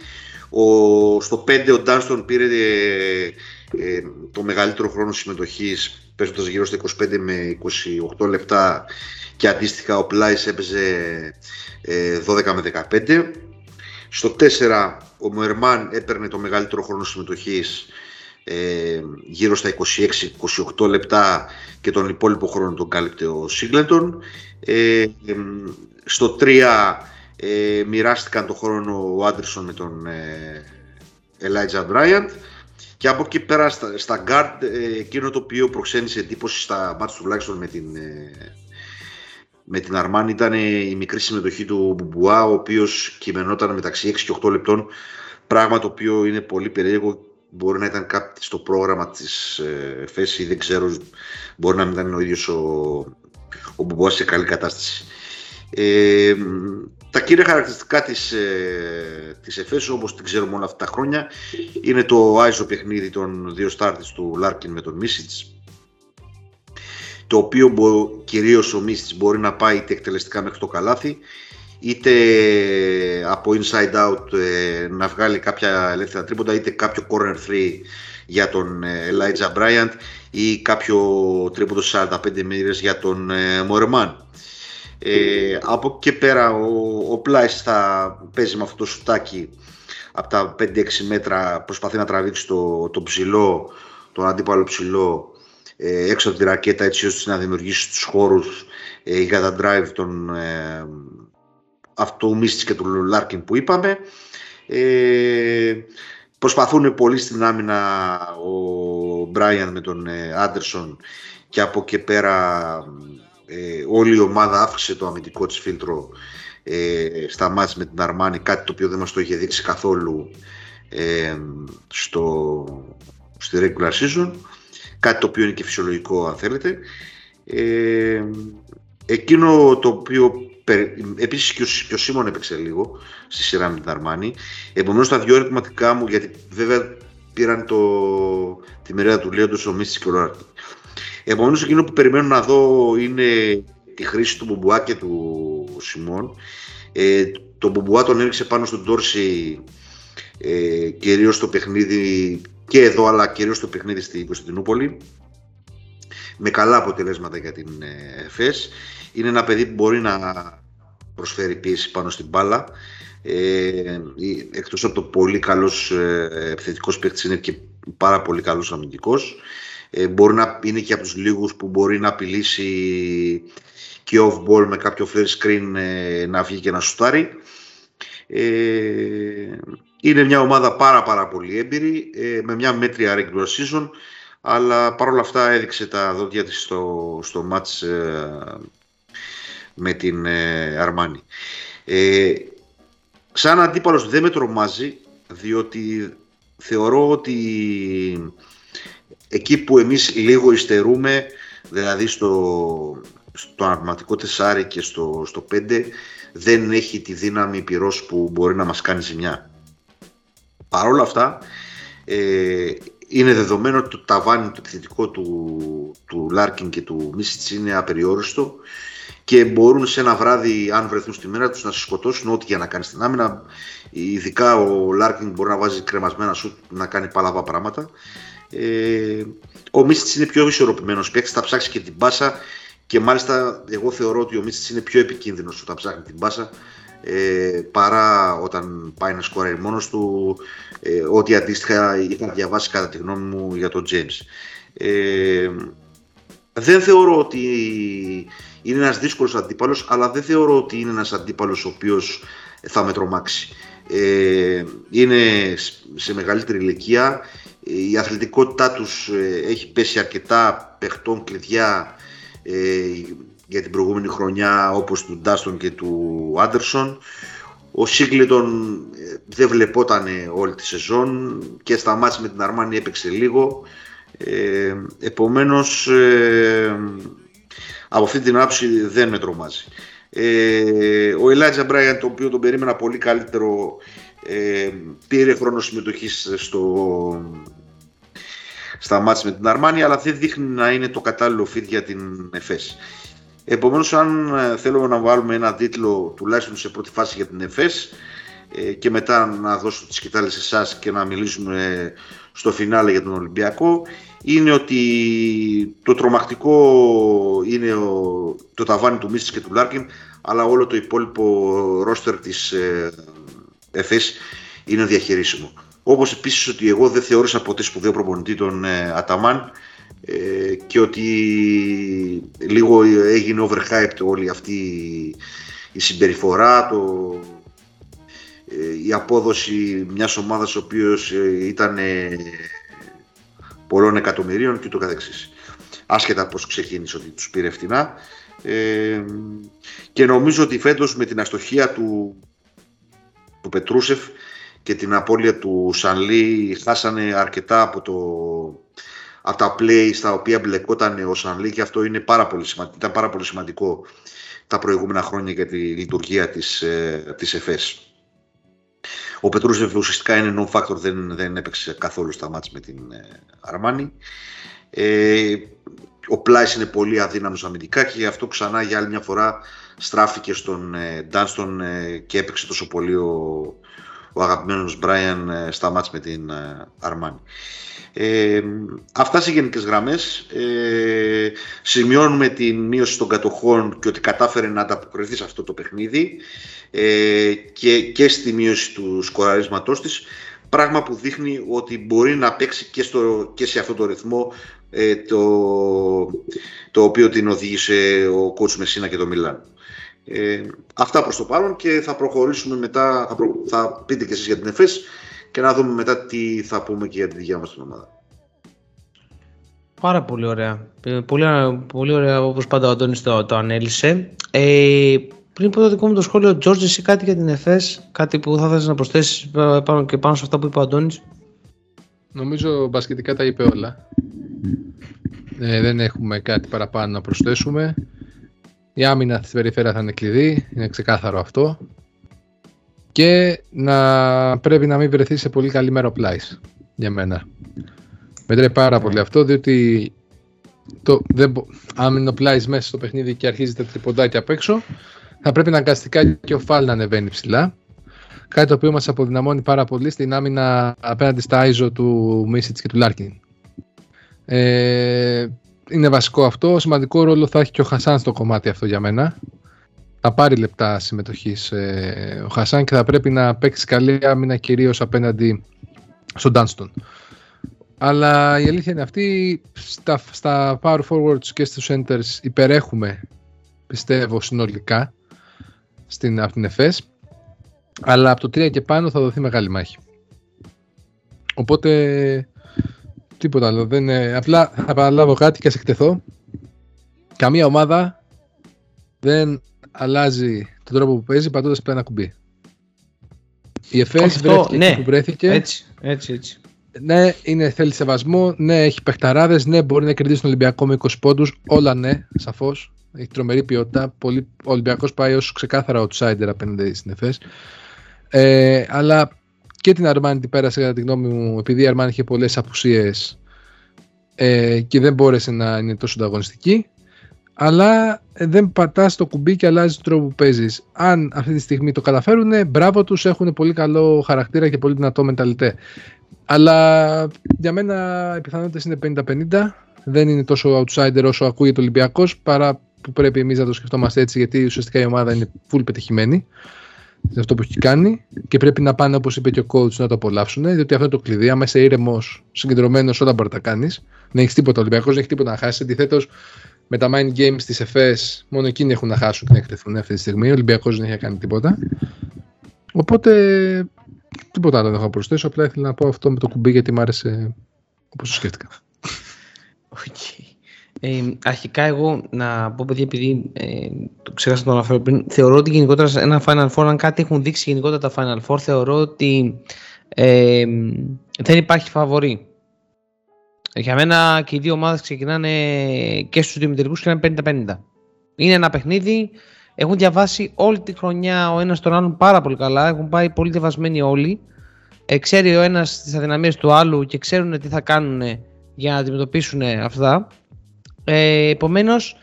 Ο, στο 5 ο Ντάνστον πήρε ε, ε, το μεγαλύτερο χρόνο συμμετοχής παίζοντας γύρω στα 25 με 28 λεπτά και αντίστοιχα ο Πλάις έπαιζε ε, 12 με 15. Στο 4 ο Μοερμάν έπαιρνε το μεγαλύτερο χρόνο συμμετοχής ε, γύρω στα 26-28 λεπτά και τον υπόλοιπο χρόνο τον κάλυπτε ο Σίγκλεντον. Ε, στο 3 ε, μοιράστηκαν τον χρόνο ο Άντρισον με τον ε, Elijah Bryant και από εκεί πέρα στα, στα guard ε, εκείνο το οποίο προξένησε εντύπωση στα μάτια τουλάχιστον με την, ε, με την Αρμάν ήταν η μικρή συμμετοχή του Μπουμπουά ο οποίος κειμενόταν μεταξύ 6 και 8 λεπτών πράγμα το οποίο είναι πολύ περίεργο μπορεί να ήταν κάτι στο πρόγραμμα της ε, ΦΕΣ ή δεν ξέρω μπορεί να μην ήταν ο ίδιος ο, ο Μπουμπουάς σε καλή κατάσταση. Ε, τα κύρια χαρακτηριστικά της, ε, της ΕΦΕΣ όπως την ξέρουμε όλα αυτά τα χρόνια είναι το άιζο παιχνίδι των δύο στάρτες του Λάρκιν με τον Μίσιτς το οποίο μπο, κυρίως ο Μίσιτς μπορεί να πάει είτε εκτελεστικά μέχρι το καλάθι είτε από inside out ε, να βγάλει κάποια ελεύθερα τρίποντα είτε κάποιο corner 3 για τον ε, Elijah Bryant ή κάποιο τρίποντο 45 μοίρες για τον ε, Μορεμάν. Ε, από εκεί και πέρα ο, ο Πλάις θα παίζει με αυτό το σουτάκι από τα 5-6 μέτρα προσπαθεί να τραβήξει το, το ψηλό, τον αντίπαλο ψηλό ε, έξω από τη ρακέτα έτσι ώστε να δημιουργήσει τους χώρους ε, για τα drive των ε, αυτού και του Λάρκιν που είπαμε. Ε, προσπαθούν πολύ στην άμυνα ο Μπράιαν με τον Άντερσον και από εκεί πέρα ε, όλη η ομάδα αύξησε το αμυντικό της φίλτρο ε, στα μάτς με την Αρμάνη, κάτι το οποίο δεν μας το είχε δείξει καθόλου ε, στο, στη regular season, κάτι το οποίο είναι και φυσιολογικό αν θέλετε. Ε, εκείνο το οποίο επίσης και ο, και ο Σίμων έπαιξε λίγο στη σειρά με την Αρμάνη, επομένως τα δυο ερωτηματικά μου, γιατί βέβαια πήραν το, τη μερίδα του Λέοντος ο Μίστης και ο Λόραρτη. Επομένως, εκείνο που περιμένω να δω είναι τη χρήση του Μπουμπουά και του Σιμών. Ε, το Μπουμπουά τον έριξε πάνω στον Τόρση ε, κυρίως στο παιχνίδι και εδώ αλλά κυρίως στο παιχνίδι στην Κωνσταντινούπολη με καλά αποτελέσματα για την ε, ΕΦΕΣ. Είναι ένα παιδί που μπορεί να προσφέρει πίεση πάνω στην μπάλα. Ε, εκτός από το πολύ καλός ε, επιθετικός παίκτης είναι και πάρα πολύ καλός αμυντικός. Ε, μπορεί να είναι και από τους λίγους που μπορεί να απειλήσει και off-ball με κάποιο flare screen ε, να βγει και να σουτάρει. Ε, είναι μια ομάδα πάρα πάρα πολύ έμπειρη, ε, με μια μέτρια regular season, αλλά παρόλα αυτά έδειξε τα δόντια της στο, στο match με την Αρμάνη. σαν αντίπαλος δεν με τρομάζει, διότι θεωρώ ότι εκεί που εμείς λίγο υστερούμε, δηλαδή στο, στο αρματικό τεσάρι και στο, στο 5, δεν έχει τη δύναμη πυρός που μπορεί να μας κάνει ζημιά. Παρ' όλα αυτά, ε, είναι δεδομένο ότι το ταβάνι το επιθετικό του, του Λάρκιν και του Μίσιτς είναι απεριόριστο και μπορούν σε ένα βράδυ, αν βρεθούν στη μέρα τους, να σε σκοτώσουν ό,τι για να κάνεις στην άμυνα. Ειδικά ο Λάρκιν μπορεί να βάζει κρεμασμένα σου να κάνει παλαβά πράγματα. Ε, ο Μίσιτς είναι πιο ισορροπημένος παίκτης, θα ψάξει και την πάσα και μάλιστα εγώ θεωρώ ότι ο Μίσιτς είναι πιο επικίνδυνος όταν ψάχνει την πάσα ε, παρά όταν πάει να σκοράρει μόνος του. Ε, ό,τι αντίστοιχα είχα διαβάσει κατά τη γνώμη μου για τον James. Ε, δεν θεωρώ ότι είναι ένας δύσκολος αντίπαλος, αλλά δεν θεωρώ ότι είναι ένας αντίπαλος ο οποίος θα με τρομάξει. Ε, είναι σε μεγαλύτερη ηλικία, η αθλητικότητά τους ε, έχει πέσει αρκετά παιχτών κλειδιά ε, για την προηγούμενη χρονιά όπως του Ντάστον και του Άντερσον. Ο Σίγκλετον ε, δεν βλεπόταν όλη τη σεζόν και στα μάτια με την Αρμάνη έπαιξε λίγο. Ε, επομένως από αυτή την άψη δεν με τρομάζει. Ε, ο Ελάτζα Μπράιαν, το οποίο τον περίμενα πολύ καλύτερο, ε, πήρε χρόνο συμμετοχής στο, στα μάτς με την Αρμάνη, αλλά δεν δείχνει να είναι το κατάλληλο φίτ για την ΕΦΕΣ. Επομένως, αν ε, θέλουμε να βάλουμε ένα τίτλο τουλάχιστον σε πρώτη φάση για την ΕΦΕΣ ε, και μετά να δώσω τις κοιτάλες σε εσάς και να μιλήσουμε στο φινάλε για τον Ολυμπιακό, είναι ότι το τρομακτικό είναι το ταβάνι του Μίσης και του Λάρκιν, αλλά όλο το υπόλοιπο ρόστερ της, ε, ΕΦΕΣ είναι διαχειρίσιμο. Όπως επίσης ότι εγώ δεν θεώρησα ποτέ σπουδαίο προπονητή τον ε, Αταμάν ε, και ότι λίγο έγινε overhyped όλη αυτή η συμπεριφορά, το, ε, η απόδοση μιας ομάδας ο οποίος ε, ήταν πολλών εκατομμυρίων και το καθεξής. Άσχετα πώς ξεκίνησε ότι τους πήρε φτηνά. Ε, και νομίζω ότι φέτος με την αστοχία του, του Πετρούσεφ και την απώλεια του Σανλή χάσανε αρκετά από, το, από τα play στα οποία μπλεκόταν ο Σανλή και αυτό είναι πάρα πολύ σημαντικό, ήταν πάρα πολύ σημαντικό τα προηγούμενα χρόνια για τη λειτουργία της, ε, της ΕΦΕΣ. Ο Πετρούσεφ ουσιαστικά είναι non-factor, δεν, δεν έπαιξε καθόλου στα μάτς με την ε, Αρμάνη. Ε, ο Πλάις είναι πολύ αδύναμος αμυντικά και γι' αυτό ξανά για άλλη μια φορά στράφηκε στον ε, Ντάνστον ε, και έπαιξε τόσο πολύ ο, ο αγαπημένος Μπράιαν ε, στα μάτς με την ε, Αρμάνη. Ε, αυτά σε γενικές γραμμές. Ε, σημειώνουμε την μείωση των κατοχών και ότι κατάφερε να ανταποκριθεί σε αυτό το παιχνίδι ε, και, και στη μείωση του σκοραρίσματός της. Πράγμα που δείχνει ότι μπορεί να παίξει και, στο, και σε αυτό το ρυθμό ε, το, το οποίο την οδήγησε ο κότσου Μεσίνα και το Μιλάν. Ε, αυτά προς το παρόν και θα προχωρήσουμε μετά, θα, θα πείτε και εσείς για την ΕΦΕΣ και να δούμε μετά τι θα πούμε και για τη δικιά μας την ομάδα. Πάρα πολύ ωραία. Ε, πολύ, πολύ ωραία όπως πάντα ο Αντώνης το, το ανέλησε. Ε, πριν πω το δικό μου το σχόλιο, Τζόρτζ, εσύ κάτι για την ΕΦΕΣ, κάτι που θα ήθελες να προσθέσεις πάνω και πάνω σε αυτά που είπε ο Αντώνης; Νομίζω μπασκετικά τα είπε όλα. Ε, δεν έχουμε κάτι παραπάνω να προσθέσουμε. Η άμυνα στη περιφέρειας θα είναι κλειδί, είναι ξεκάθαρο αυτό. Και να πρέπει να μην βρεθεί σε πολύ καλή μέρα ο Πλάις, για μένα. Μετράει πάρα πολύ αυτό, διότι το, δεν, αν είναι ο Πλάις μέσα στο παιχνίδι και αρχίζει τα τριποντάκια απ' έξω, θα πρέπει να αναγκαστικά και ο Φάλ να ανεβαίνει ψηλά. Κάτι το οποίο μας αποδυναμώνει πάρα πολύ στην άμυνα απέναντι στα iso του Μίσιτς και του Λάρκιν. Ε, είναι βασικό αυτό. Σημαντικό ρόλο θα έχει και ο Χασάν στο κομμάτι αυτό για μένα. Θα πάρει λεπτά συμμετοχής ε, ο Χασάν και θα πρέπει να παίξει καλή άμυνα κυρίως απέναντι στον Ντάνστον. Αλλά η αλήθεια είναι αυτή, στα, στα power forwards και στους centers υπερέχουμε, πιστεύω, συνολικά στην, από την ΕΦΕΣ. Αλλά από το 3 και πάνω θα δοθεί μεγάλη μάχη. Οπότε Τίποτα άλλο. Δεν, απλά θα παραλάβω κάτι και σε εκτεθώ. Καμία ομάδα δεν αλλάζει τον τρόπο που παίζει πατώντας πλέον ένα κουμπί. Η ΕΦΕΣ βρέθηκε ναι. που βρέθηκε. Έτσι, έτσι, έτσι. Ναι, είναι, θέλει σεβασμό. Ναι, έχει παιχταράδες. Ναι, μπορεί να κερδίσει τον Ολυμπιακό με 20 πόντους. Όλα ναι, σαφώς. Έχει τρομερή ποιότητα. Πολύ, ο Ολυμπιακός πάει ως ξεκάθαρα outsider απέναντι στην ΕΦΕΣ. Ε, αλλά και την Αρμάνη την πέρασε κατά τη γνώμη μου επειδή η Αρμάνη είχε πολλές απουσίες ε, και δεν μπόρεσε να είναι τόσο ανταγωνιστική αλλά ε, δεν πατάς το κουμπί και αλλάζεις τον τρόπο που παίζεις. Αν αυτή τη στιγμή το καταφέρουν, μπράβο τους, έχουν πολύ καλό χαρακτήρα και πολύ δυνατό μενταλιτέ. Αλλά για μένα οι πιθανότητες είναι 50-50. Δεν είναι τόσο outsider όσο ακούγεται ο Ολυμπιακός, παρά που πρέπει εμείς να το σκεφτόμαστε έτσι, γιατί ουσιαστικά η ομάδα είναι full πετυχημένη σε αυτό που έχει κάνει και πρέπει να πάνε όπως είπε και ο coach να το απολαύσουν. Διότι αυτό είναι το κλειδί. Άμα είσαι ήρεμος, συγκεντρωμένος, όλα μπορεί να τα κάνεις. Δεν έχεις τίποτα. Ο Ολυμπιακός δεν έχει τίποτα να χάσει. Αντιθέτως, με τα mind games της ΕΦΕΣ, μόνο εκείνοι έχουν να χάσουν και να εκτεθούν αυτή τη στιγμή. Ο Ολυμπιακός δεν έχει κάνει τίποτα. Οπότε τίποτα άλλο δεν έχω να προσθέσω. Απλά ήθελα να πω αυτό με το κουμπί γιατί μου άρεσε όπως το σκέφτηκα. Okay. Ε, αρχικά εγώ να πω παιδιά επειδή ε, το ξέχασα να το αναφέρω πριν θεωρώ ότι γενικότερα σε ένα Final Four αν κάτι έχουν δείξει γενικότερα τα Final Four θεωρώ ότι ε, δεν υπάρχει φαβορή για μένα και οι δύο ομάδες ξεκινάνε και στους δύο μητερικούς και είναι 50-50 είναι ένα παιχνίδι έχουν διαβάσει όλη τη χρονιά ο ένας τον άλλον πάρα πολύ καλά έχουν πάει πολύ διαβασμένοι όλοι ε, ξέρει ο ένας τις αδυναμίες του άλλου και ξέρουν τι θα κάνουν για να αντιμετωπίσουν αυτά ε, Επομένως,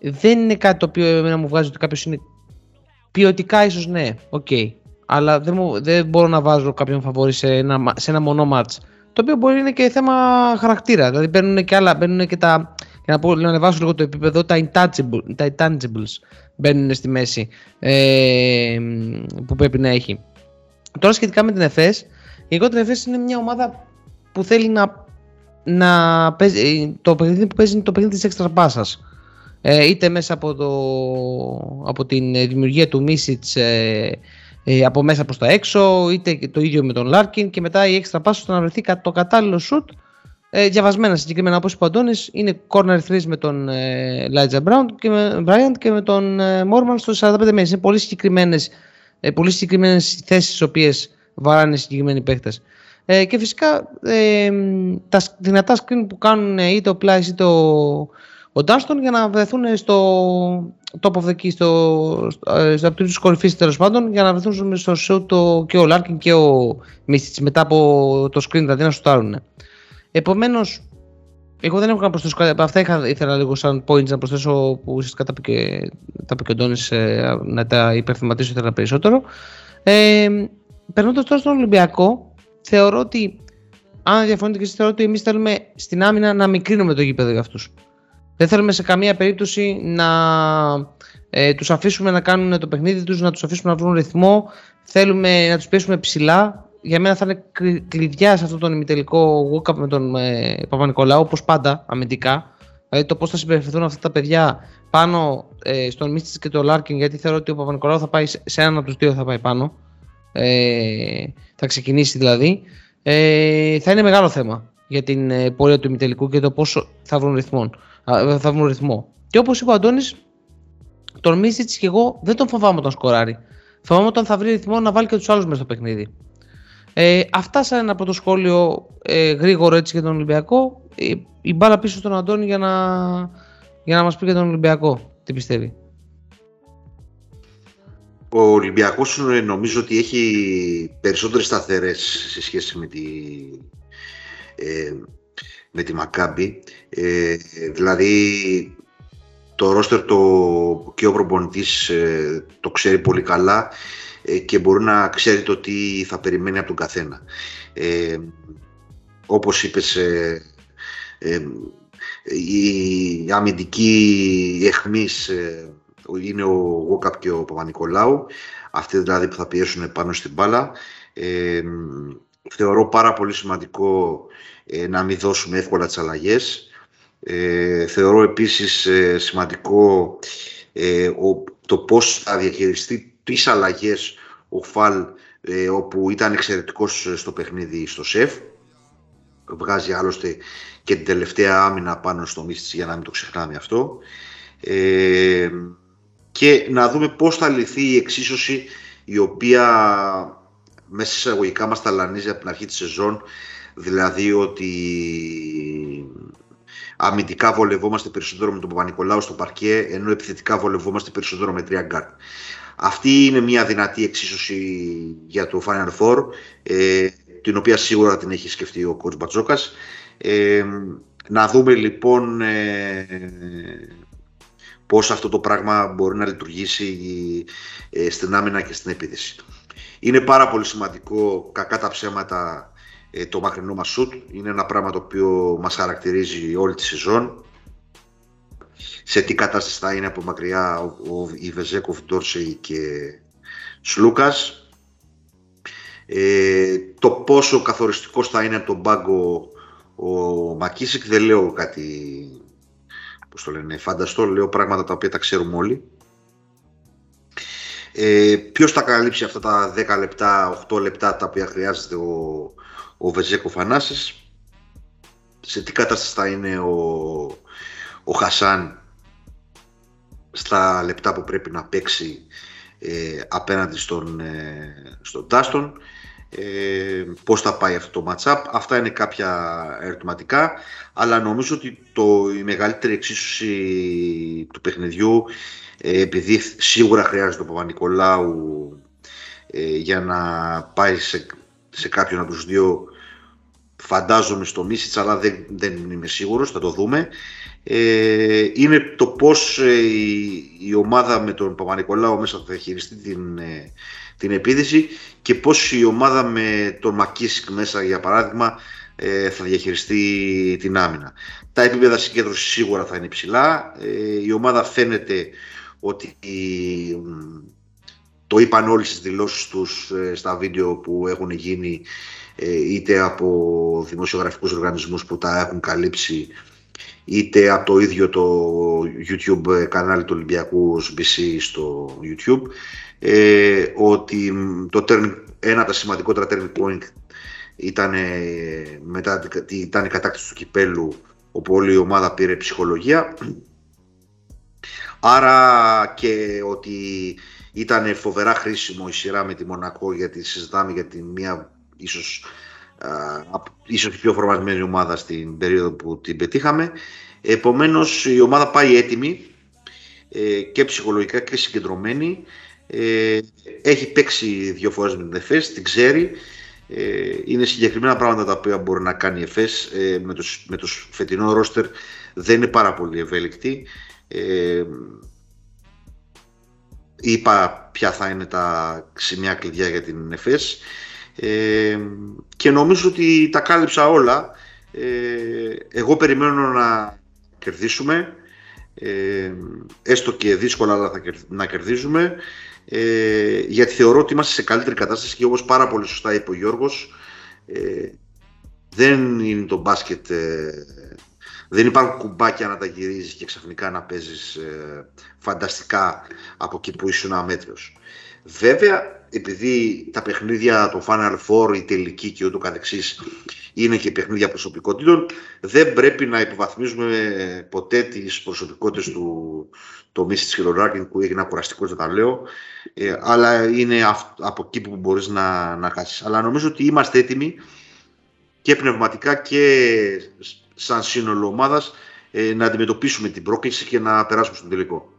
δεν είναι κάτι το οποίο εμένα μου βγάζει ότι κάποιος είναι ποιοτικά ίσως ναι, OK. Okay. Αλλά δεν, μου, δεν μπορώ να βάζω κάποιον φαβορί σε ένα, σε ένα μονό ματς. Το οποίο μπορεί να είναι και θέμα χαρακτήρα. Δηλαδή μπαίνουν και άλλα, μπαίνουν και τα. Για να, πω, να ανεβάσω λίγο το επίπεδο, τα, intangible, τα intangibles μπαίνουν στη μέση ε, που πρέπει να έχει. Τώρα σχετικά με την ΕΦΕΣ, γενικότερα η ΕΦΕΣ είναι μια ομάδα που θέλει να, να παίζει, το παιχνίδι που παίζει είναι το παιχνίδι της έξτρα πάσας. Ε, είτε μέσα από, το, από την δημιουργία του Μίσιτς ε, ε, από μέσα προς τα έξω, είτε το ίδιο με τον Λάρκιν και μετά η έξτρα πάσα στο να βρεθεί το κατάλληλο σουτ ε, διαβασμένα συγκεκριμένα όπως είπε ο Αντώνης είναι corner 3 με τον ε, Elijah Brown και με, Bryant και με τον ε, Morman στο 45 μέρες. Είναι πολύ συγκεκριμένες, ε, πολύ συγκεκριμένες θέσεις στις οποίες βαράνε οι συγκεκριμένοι παίχτες. Ε, και φυσικά ε, τα δυνατά screen που κάνουν είτε ο Plyce είτε ο, ο Dunston για να βρεθούν στο top of the key, στο, στο, από τους κορυφείς τέλος πάντων, για να βρεθούν στο show το, και ο Larkin και ο Mistich μετά από το screen, δηλαδή να σουτάρουν. Επομένως, εγώ δεν έχω να προσθέσω κάτι. Αυτά είχα, ήθελα λίγο σαν points να προσθέσω που ουσιαστικά τα είπε και, ο Ντόνης, ε, να τα υπερθυματίσω ήθελα περισσότερο. Ε, Περνώντας τώρα στον Ολυμπιακό, θεωρώ ότι αν διαφωνείτε και εσείς θεωρώ ότι εμείς θέλουμε στην άμυνα να μικρύνουμε το γήπεδο για αυτούς. Δεν θέλουμε σε καμία περίπτωση να ε, τους αφήσουμε να κάνουν το παιχνίδι τους, να τους αφήσουμε να βρουν ρυθμό. Θέλουμε να τους πιέσουμε ψηλά. Για μένα θα είναι κλειδιά σε αυτό το ημιτελικό walk με τον ε, Παπα-Νικολάου, όπως πάντα, αμυντικά. Δηλαδή το πώς θα συμπεριφερθούν αυτά τα παιδιά πάνω ε, στον Μίστης και τον Λάρκιν, γιατί θεωρώ ότι ο Παπα-Νικολάου θα πάει σε έναν από τους δύο θα πάει πάνω. Ε, θα ξεκινήσει δηλαδή. Ε, θα είναι μεγάλο θέμα για την ε, πορεία του ημιτελικού και το πόσο θα βρουν ρυθμό. Θα βρουν ρυθμό. Και όπως είπε ο Αντώνης, τον Μίσιτς και εγώ δεν τον φοβάμαι όταν σκοράρει. Φοβάμαι όταν θα βρει ρυθμό να βάλει και τους άλλους μέσα στο παιχνίδι. Ε, αυτά σαν ένα πρώτο σχόλιο ε, γρήγορο έτσι για τον Ολυμπιακό. Ε, η μπάλα πίσω στον Αντώνη για να, για να μας πει για τον Ολυμπιακό. Τι πιστεύει. Ο Ολυμπιακός ε, νομίζω ότι έχει περισσότερες σταθερές σε σχέση με τη, ε, με τη Μακάμπη. Ε, δηλαδή το ρόστερ το, και ο προπονητής ε, το ξέρει πολύ καλά ε, και μπορεί να ξέρει το τι θα περιμένει από τον καθένα. Ε, όπως είπες, ε, η αμυντική εχμής είναι ο Γόκαπ και ο Παπα-Νικολάου, αυτοί δηλαδή που θα πιέσουν πάνω στην μπάλα. θεωρώ πάρα πολύ σημαντικό να μην δώσουμε εύκολα τις αλλαγές. Ε, θεωρώ επίσης ε, σημαντικό ε, ο, το πώς θα διαχειριστεί τις αλλαγές ο Φαλ ε, όπου ήταν εξαιρετικός στο παιχνίδι στο ΣΕΦ. Βγάζει άλλωστε και την τελευταία άμυνα πάνω στο Μίστης για να μην το ξεχνάμε αυτό. και να δούμε πώς θα λυθεί η εξίσωση η οποία μέσα εισαγωγικά μας ταλανίζει από την αρχή της σεζόν δηλαδή ότι αμυντικά βολευόμαστε περισσότερο με τον Παπανικολάου στο παρκέ, ενώ επιθετικά βολευόμαστε περισσότερο με τρία γκαρντ. Αυτή είναι μια δυνατή εξίσωση για το Final Four, ε, την οποία σίγουρα την έχει σκεφτεί ο κ. Μπαρτζώκας. Ε, να δούμε λοιπόν ε, πώς αυτό το πράγμα μπορεί να λειτουργήσει ε, στην άμυνα και στην επίδεση. Είναι πάρα πολύ σημαντικό, κακά τα ψέματα, ε, το μακρινό μας σουτ. Είναι ένα πράγμα το οποίο μας χαρακτηρίζει όλη τη σεζόν. Σε τι κατάσταση θα είναι από μακριά ο, ο, η Βεζέκοφ, Ντόρσεϊ και Σλούκας. Ε, το πόσο καθοριστικός θα είναι από τον πάγκο ο Μακίσικ δεν λέω κάτι πώς το λένε, φανταστό, λέω πράγματα τα οποία τα ξέρουμε όλοι. Ε, ποιος θα καλύψει αυτά τα 10 λεπτά, 8 λεπτά τα οποία χρειάζεται ο, ο Βεζέκο Φανάσης, σε τι κατάσταση θα είναι ο, ο Χασάν στα λεπτά που πρέπει να παίξει ε, απέναντι στον, ε, στον Τάστον, ε, πώς θα πάει αυτό το match-up. Αυτά είναι κάποια ερωτηματικά, αλλά νομίζω ότι το, η μεγαλύτερη εξίσωση του παιχνιδιού, ε, επειδή σίγουρα χρειάζεται ο Παπα-Νικολάου ε, για να πάει σε σε κάποιον από τους δύο φαντάζομαι στο Μίσιτς αλλά δεν, δεν είμαι σίγουρος, θα το δούμε ε, είναι το πώς ε, η, ομάδα με τον Παπα-Νικολάου μέσα θα χειριστεί την, ε, την επίδυση και πώς η ομάδα με τον Μακίσικ μέσα για παράδειγμα ε, θα διαχειριστεί την άμυνα. Τα επίπεδα συγκέντρωσης σίγουρα θα είναι ψηλά. η ομάδα φαίνεται ότι το είπαν όλοι στις δηλώσεις τους ε, στα βίντεο που έχουν γίνει ε, είτε από δημοσιογραφικούς οργανισμούς που τα έχουν καλύψει είτε από το ίδιο το YouTube κανάλι του Ολυμπιακού SBC στο YouTube ε, ότι το turning, ένα από τα σημαντικότερα turning point ήταν, μετά, ήταν η κατάκτηση του κυπέλου όπου όλη η ομάδα πήρε ψυχολογία. Άρα και ότι ήταν φοβερά χρήσιμο η σειρά με τη Μονακό γιατί συζητάμε για τη μία ίσως, α, ίσως πιο φορμασμένη ομάδα στην περίοδο που την πετύχαμε. Επομένως η ομάδα πάει έτοιμη ε, και ψυχολογικά και συγκεντρωμένη. Ε, έχει παίξει δύο φορές με την ΕΦΕΣ, την ξέρει. Ε, είναι συγκεκριμένα πράγματα τα οποία μπορεί να κάνει η ΕΦΕΣ ε, με, το, με το φετινό ρόστερ δεν είναι πάρα πολύ ευέλικτη. Ε, είπα ποια θα είναι τα σημεία κλειδιά για την ΕΦΕΣ ε, και νομίζω ότι τα κάλυψα όλα. Ε, εγώ περιμένω να κερδίσουμε, ε, έστω και δύσκολα αλλά θα να κερδίζουμε, ε, γιατί θεωρώ ότι είμαστε σε καλύτερη κατάσταση και όπως πάρα πολύ σωστά είπε ο Γιώργος, ε, δεν είναι το μπάσκετ δεν υπάρχουν κουμπάκια να τα γυρίζεις και ξαφνικά να παίζεις ε, φανταστικά από εκεί που ήσουν αμέτριος. Βέβαια, επειδή τα παιχνίδια, το Final Four, η τελική και ούτω καθεξής είναι και παιχνίδια προσωπικότητων, δεν πρέπει να υποβαθμίζουμε ποτέ τις προσωπικότητες του το Μίσης και που έγινε κουραστικό, δεν τα λέω, ε, αλλά είναι από εκεί που μπορείς να, να χάσεις. Αλλά νομίζω ότι είμαστε έτοιμοι και πνευματικά και σαν σύνολο ομάδας ε, να αντιμετωπίσουμε την πρόκληση και να περάσουμε στον τελικό.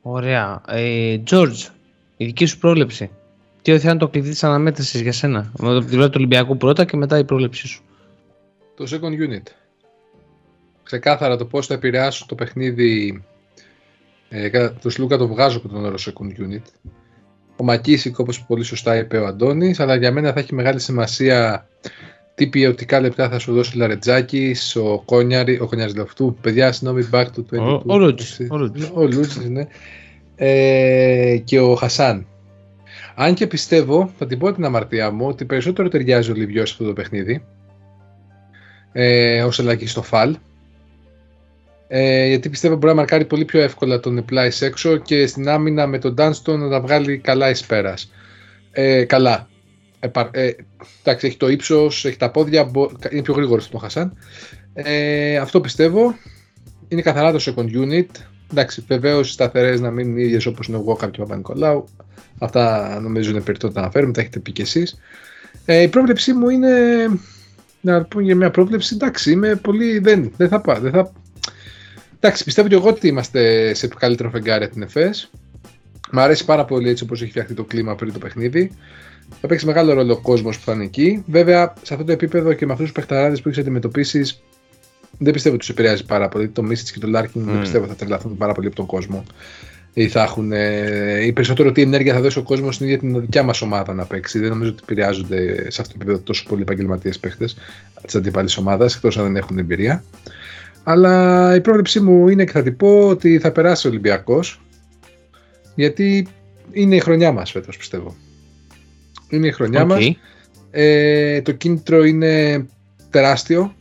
Ωραία. Ε, George, η δική σου πρόληψη. Τι θα είναι το κλειδί της αναμέτρησης για σένα, με το πλευρά του Ολυμπιακού πρώτα και μετά η πρόληψή σου. Το second unit. Ξεκάθαρα το πώς θα επηρεάσω το παιχνίδι. Ε, το Σλούκα το βγάζω από τον όρο second unit. Ο Μακίσικ, όπως πολύ σωστά είπε ο Αντώνης, αλλά για μένα θα έχει μεγάλη σημασία τι ποιοτικά λεπτά θα σου δώσει ο Λαρετζάκης, ο Κόνιαρη, ο Κόνιαρης Λοφτού. Παιδιά, συγγνώμη, back to 20. Ο Λούτζης. Ο Λούτζης, ναι. Ε, και ο Χασάν. Αν και πιστεύω, θα την πω την αμαρτία μου, ότι περισσότερο ταιριάζει ο Λιβιός σε αυτό το παιχνίδι. Ε, ο Σελάκης στο φαλ. Ε, γιατί πιστεύω μπορεί να μαρκάρει πολύ πιο εύκολα τον Πλάι έξω και στην άμυνα με τον Ντάνστον να τα βγάλει καλά εις πέρας. Ε, καλά. Ε, εντάξει, έχει το ύψος, έχει τα πόδια, είναι πιο γρήγορος από τον Χασάν. Ε, αυτό πιστεύω. Είναι καθαρά το second unit. Εντάξει, βεβαίως οι σταθερές να μείνουν ίδιες όπως είναι ο Walker και ο Παπα-Νικολάου. Αυτά νομίζω είναι περιττό να αναφέρουμε, τα έχετε πει κι εσείς. Ε, η πρόβλεψή μου είναι. Να πούμε για μια πρόβλεψη, εντάξει, είμαι πολύ. Δεν, δεν θα πάω. Δεν θα... Εντάξει, πιστεύω και εγώ ότι είμαστε σε καλύτερο φεγγάρι την ΕΦΕΣ. Μ' αρέσει πάρα πολύ έτσι όπως έχει φτιαχτεί το κλίμα πριν το παιχνίδι. Θα παίξει μεγάλο ρόλο ο κόσμος που θα είναι εκεί. Βέβαια, σε αυτό το επίπεδο και με αυτούς τους παιχταράδες που έχεις αντιμετωπίσεις, δεν πιστεύω ότι του επηρεάζει πάρα πολύ. Το Μίσιτς και το Λάρκιν mm. δεν πιστεύω θα τρελαθούν πάρα πολύ από τον κόσμο. Ή θα έχουν. Ε, ή περισσότερο τι ενέργεια θα δώσει ο κόσμος στην ίδια την δικιά μας ομάδα να παίξει. Δεν νομίζω ότι επηρεάζονται σε αυτό το επίπεδο τόσο πολλοί επαγγελματίες παίχτες της αντίπαλη ομάδας, εκτός αν δεν έχουν εμπειρία. Αλλά η πρόβλεψή μου είναι και θα την πω ότι θα περάσει ο Ολυμπιακός. Γιατί είναι η χρονιά μας φέτος, πιστεύω. Είναι η χρονιά okay. μας. Ε, το κίνητρο είναι τεράστιο.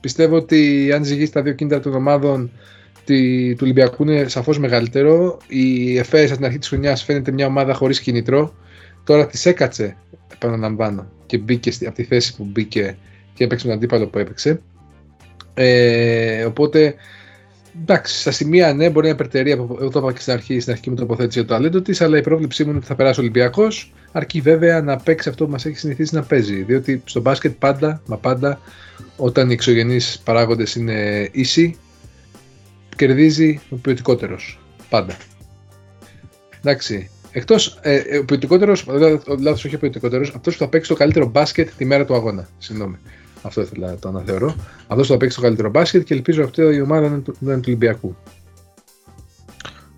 Πιστεύω ότι αν ζυγίσει τα δύο κίνητρα των ομάδων του Ολυμπιακού είναι σαφώς μεγαλύτερο. Η ΕΦΕΣ από την αρχή της χρονιάς φαίνεται μια ομάδα χωρίς κίνητρο. Τώρα της έκατσε, επαναλαμβάνω, και μπήκε από τη θέση που μπήκε και έπαιξε τον αντίπαλο που έπαιξε. Ε, οπότε Εντάξει, στα σημεία ναι, μπορεί να υπερτερεί από. Εγώ το είπα και στην αρχή, στην αρχή μου τοποθέτηση για το ταλέντο της, αλλά η πρόβλεψή μου είναι ότι θα περάσει ο Ολυμπιακός, αρκεί βέβαια να παίξει αυτό που μας έχει συνηθίσει να παίζει. Διότι στο μπάσκετ πάντα, μα πάντα, όταν οι εξωγενείς παράγοντες είναι ίσοι, κερδίζει ο ποιοτικότερος. Πάντα. Εντάξει. Εκτός. Ε, ε, ο ποιοτικότερος, λάθος όχι ο ποιοτικότερος, αυτός που θα παίξει το καλύτερο μπάσκετ τη μέρα του αγώνα. Συγγνώμη. Αυτό ήθελα να το αναθεωρώ. Αυτό θα παίξει το καλύτερο μπάσκετ και ελπίζω αυτή η ομάδα να είναι του Ολυμπιακού.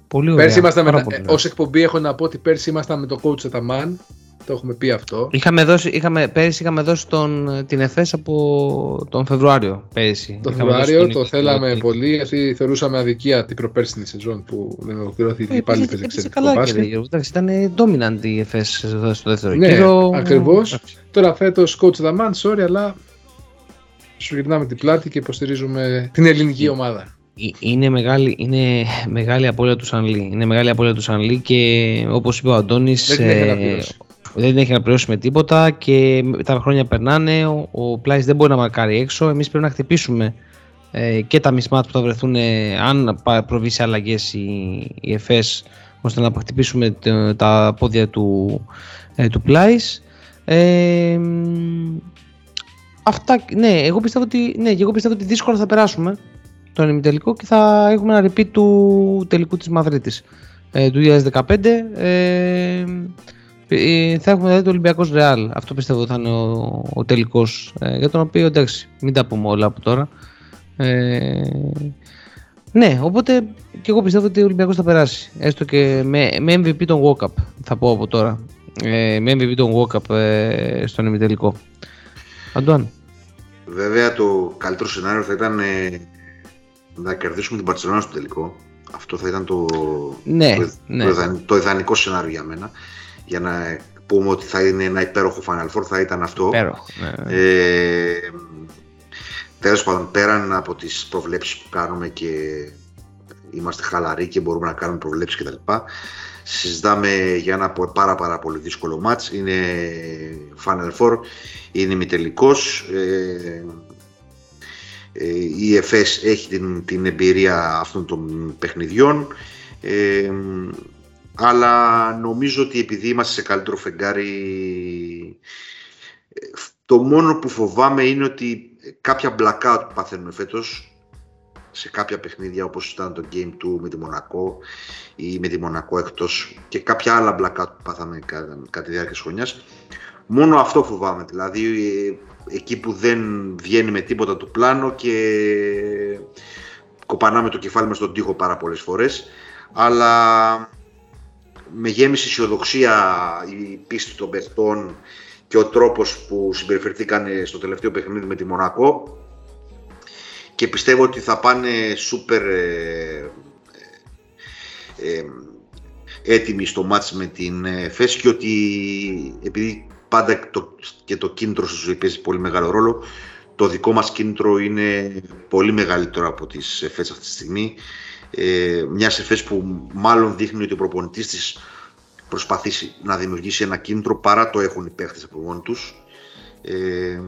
Πολύ ωραία. Πέρσι ήμασταν με, ως εκπομπή έχω να πω ότι πέρσι ήμασταν με το coach Αταμάν Το έχουμε πει αυτό. Είχαμε δώσει, είχαμε, πέρυσι είχαμε δώσει τον, την ΕΦΕΣ από τον Φεβρουάριο. Πέρυσι. Το Είχαμε δώσει Φεβρουάριο τον το θέλαμε Νίκο. πολύ γιατί θεωρούσαμε αδικία την προπέρσινη σεζόν που δεν ολοκληρώθηκε Ε, και πάλι έπαιζε- παίζει έπαιζε εξαιρετικό καλά και μπάσκετ. ρε Γιώργο. Εντάξει, ήταν dominant η ΕΦΕΣ εδώ στο δεύτερο Ναι, γύρο. ακριβώς. Τώρα φέτος coach the man, sorry, αλλά σου γυρνάμε την πλάτη και υποστηρίζουμε την ελληνική ομάδα. Ε, Είναι μεγάλη, είναι μεγάλη απώλεια του Σανλή. Είναι μεγάλη απώλεια του Σανλή και όπως είπε ο Αντώνης Δεν την έχει ε, αναπληρώσει. δεν την έχει αναπληρώσει με τίποτα και τα χρόνια περνάνε, ο, ο Πλάις δεν μπορεί να μαρκάρει έξω. Εμείς πρέπει να χτυπήσουμε ε, και τα μισμάτ που θα βρεθούν ε, αν πα- προβεί σε αλλαγές η, η ΕΦΕΣ ώστε να χτυπήσουμε το- τα πόδια του, ε, του Πλάις. Ε, μ, αυτά, ναι, εγώ πιστεύω ότι, ναι, και εγώ πιστεύω ότι δύσκολα θα περάσουμε τον ημιτελικό και θα έχουμε ένα repeat του τελικού της Μαδρίτης ε, του 2015 ε, ε, θα έχουμε δηλαδή το Ολυμπιακός Ρεάλ. Αυτό πιστεύω ότι θα είναι ο, ο τελικός ε, για τον οποίο εντάξει μην τα πούμε όλα από τώρα. Ε, ναι οπότε και εγώ πιστεύω ότι ο Ολυμπιακός θα περάσει έστω και με, με MVP τον walk-up θα πω από τώρα. Ε, με MVP τον walk-up ε, στον ημιτελικό. Αντουάν Βέβαια το καλύτερο σενάριο θα ήταν ε, να κερδίσουμε την Παρσελόνα στο τελικό. Αυτό θα ήταν το, Ναι, το, ναι. το, ιδανικό, το ιδανικό σενάριο για μένα. Για να πούμε ότι θα είναι ένα υπέροχο Final Four θα ήταν αυτό. Υπέροχο, ναι, ναι. Ε, τέλος πάντων, πέραν από τις προβλέψεις που κάνουμε και είμαστε χαλαροί και μπορούμε να κάνουμε προβλέψεις κτλ. Συζητάμε για ένα πο- πάρα πάρα πολύ δύσκολο μάτς. Είναι Final Four, είναι ημιτελικός. Ε, ε, η ΕΦΕΣ έχει την, την εμπειρία αυτών των παιχνιδιών. Ε, αλλά νομίζω ότι επειδή είμαστε σε καλύτερο φεγγάρι ε, το μόνο που φοβάμαι είναι ότι κάποια blackout που παθαίνουμε φέτος σε κάποια παιχνίδια όπως ήταν το Game 2 με τη Μονακό ή με τη Μονακό εκτός και κάποια άλλα blackout που πάθαμε κα- κατά τη διάρκεια της χρονιάς. Μόνο αυτό φοβάμαι δηλαδή ε, εκεί που δεν βγαίνει με τίποτα το πλάνο και κοπανάμε το κεφάλι μας στον τοίχο πάρα πολλές φορές. Αλλά με γέμιση αισιοδοξία η πίστη των παιχτών και ο τρόπος που συμπεριφερθήκαν στο τελευταίο παιχνίδι με τη Μονακό και πιστεύω ότι θα πάνε σούπερ ε, ε, ε, έτοιμοι στο μάτς με την ε, ΦΕΣ και ότι επειδή πάντα το, και το κίνητρο στη ζωή παίζει πολύ μεγάλο ρόλο το δικό μας κίνητρο είναι πολύ μεγαλύτερο από τις ΕΦΕΣ αυτή τη στιγμή. Ε, μια ΕΦΕΣ που μάλλον δείχνει ότι ο προπονητής της προσπαθήσει να δημιουργήσει ένα κίνητρο παρά το έχουν οι παίχτες από μόνοι τους. Ε,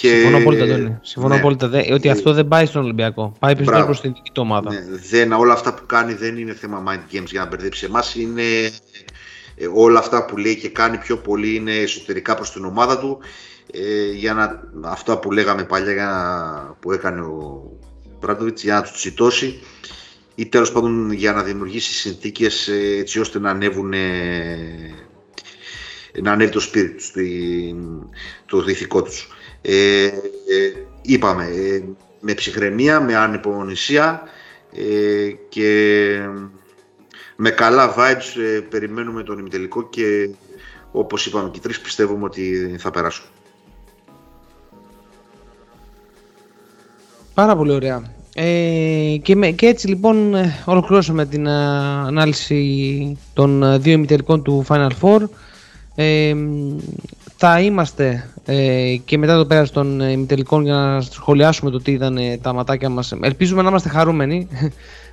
και, Συμφωνώ απόλυτα, Αντώνη. Συμφωνώ ναι. απόλυτα. Δε- ότι Ε, αυτό δεν πάει στον Ολυμπιακό. Πάει περισσότερο Μπράβο. προς την δική του ομάδα. Ναι, δεν, όλα αυτά που κάνει δεν είναι θέμα mind games για να μπερδέψει εμάς. Είναι ε, όλα αυτά που λέει και κάνει πιο πολύ είναι εσωτερικά προς την ομάδα του. Ε, για να, αυτά που λέγαμε παλιά για να, που έκανε ο Μπράντοβιτς για να τους τσιτώσει ή τέλος πάντων για να δημιουργήσει συνθήκες ε, έτσι ώστε να ανέβουν ε, να ανέβει το σπίτι τους, το- το ηθικό τους. Ε, ε, είπαμε, ε, με ψυχραιμία, με ανυπομονησία ε, και με καλά vibes ε, περιμένουμε τον ημιτελικό και όπως είπαμε και οι τρεις πιστεύουμε ότι θα περάσουν. Πάρα πολύ ωραία. Ε, και, με, και έτσι λοιπόν ε, ολοκληρώσαμε την ε, ανάλυση των ε, δύο ημιτελικών του Final Four. Ε, μ, θα είμαστε ε, και μετά το πέρας των ε, ημιτελικών για να σχολιάσουμε το τι ήταν ε, τα ματάκια μας. Ελπίζουμε να είμαστε χαρούμενοι. [laughs]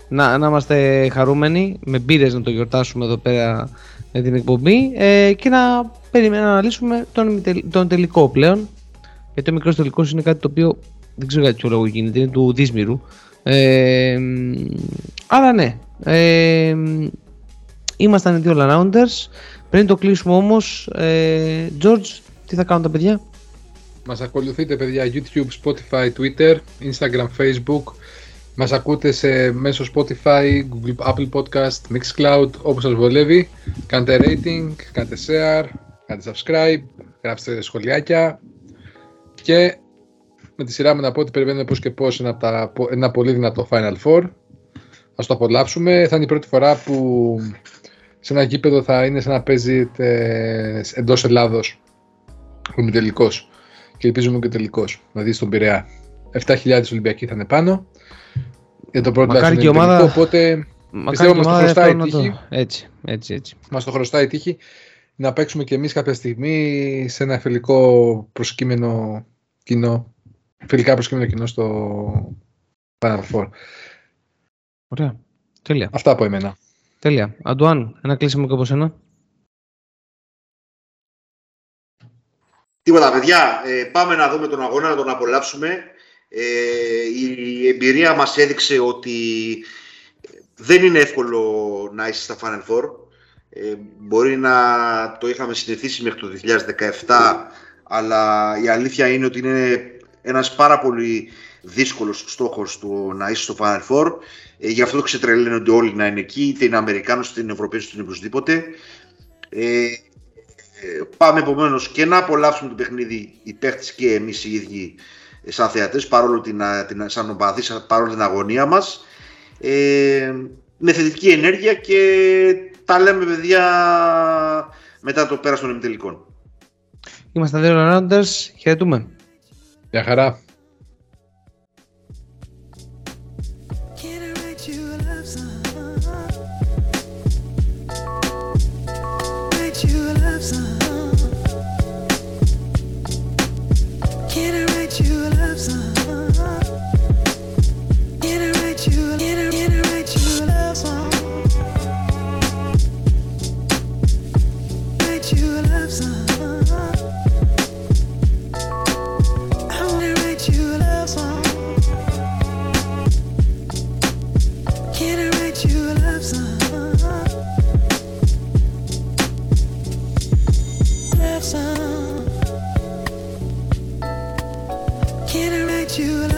να, να είμαστε χαρούμενοι με μπύρες να το γιορτάσουμε εδώ πέρα με την εκπομπή ε, και να περιμένουμε να αναλύσουμε τον, ημιτελ- τον τελικό πλέον γιατί ο μικρός τελικός είναι κάτι το οποίο δεν ξέρω για ποιο λόγο γίνεται, είναι του Δίσμηρου. Ε, μ, αλλά ναι, ε, μ, ήμασταν οι δύο all-rounders. Πριν το κλείσουμε όμως, ε, George, τι θα κάνουν τα παιδιά; Μας ακολουθείτε παιδιά YouTube, Spotify, Twitter, Instagram, Facebook. Μας ακούτε σε μέσω Spotify, Google, Apple Podcast, Mixcloud, όπως σας βολεύει. Κάντε rating, κάντε share, κάντε subscribe, γράψτε σχολιάκια και με τη σειρά μου να πω ότι περιμένουμε πώς και πώς ένα, από τα, ένα πολύ δυνατό Final Four. Ας το απολαύσουμε. Θα είναι η πρώτη φορά που σε ένα γήπεδο θα είναι σαν να παίζει εντός Ελλάδος ο τελικός. Και ελπίζουμε και τελικός. Δηλαδή στον Πειραιά. 7.000 Ολυμπιακοί θα είναι πάνω. Για το πρώτο Μακάρι και η ομάδα. Τελικό, οπότε πιστεύω μας το χρωστάει η τύχη. Έτσι, έτσι, έτσι. Μας το χρωστάει η τύχη να παίξουμε κι εμείς κάποια στιγμή σε ένα φιλικό προσκύμενο κοινό. Φιλικά προσκύμενο κοινό στο Final Four. Ωραία. Τέλεια. Αυτά από εμένα. Τέλεια. Αντουάν, ένα κλείσιμο και από σένα. Τίποτα, παιδιά. Ε, πάμε να δούμε τον αγώνα, να τον απολαύσουμε. Ε, η εμπειρία μας έδειξε ότι δεν είναι εύκολο να είσαι στα Final Four. Ε, μπορεί να το είχαμε συνηθίσει μέχρι το 2017, αλλά η αλήθεια είναι ότι είναι ένας πάρα πολύ δύσκολος στόχος του να είσαι στο Final Four. Ε, γι' αυτό ξετρελαίνονται όλοι να είναι εκεί, είτε είναι Αμερικάνος, είτε είναι Ευρωπαίος, είτε είναι οπωσδήποτε. Ε, πάμε επομένως και να απολαύσουμε το παιχνίδι οι παίχτες και εμείς οι ίδιοι σαν θεατές, παρόλο την, την, σαν οπαδείς, παρόλο την αγωνία μας. Ε, με θετική ενέργεια και τα λέμε παιδιά μετά το πέρας των ημιτελικών. Είμαστε δύο Rounders, χαιρετούμε. Γεια χαρά. sun. Can I write you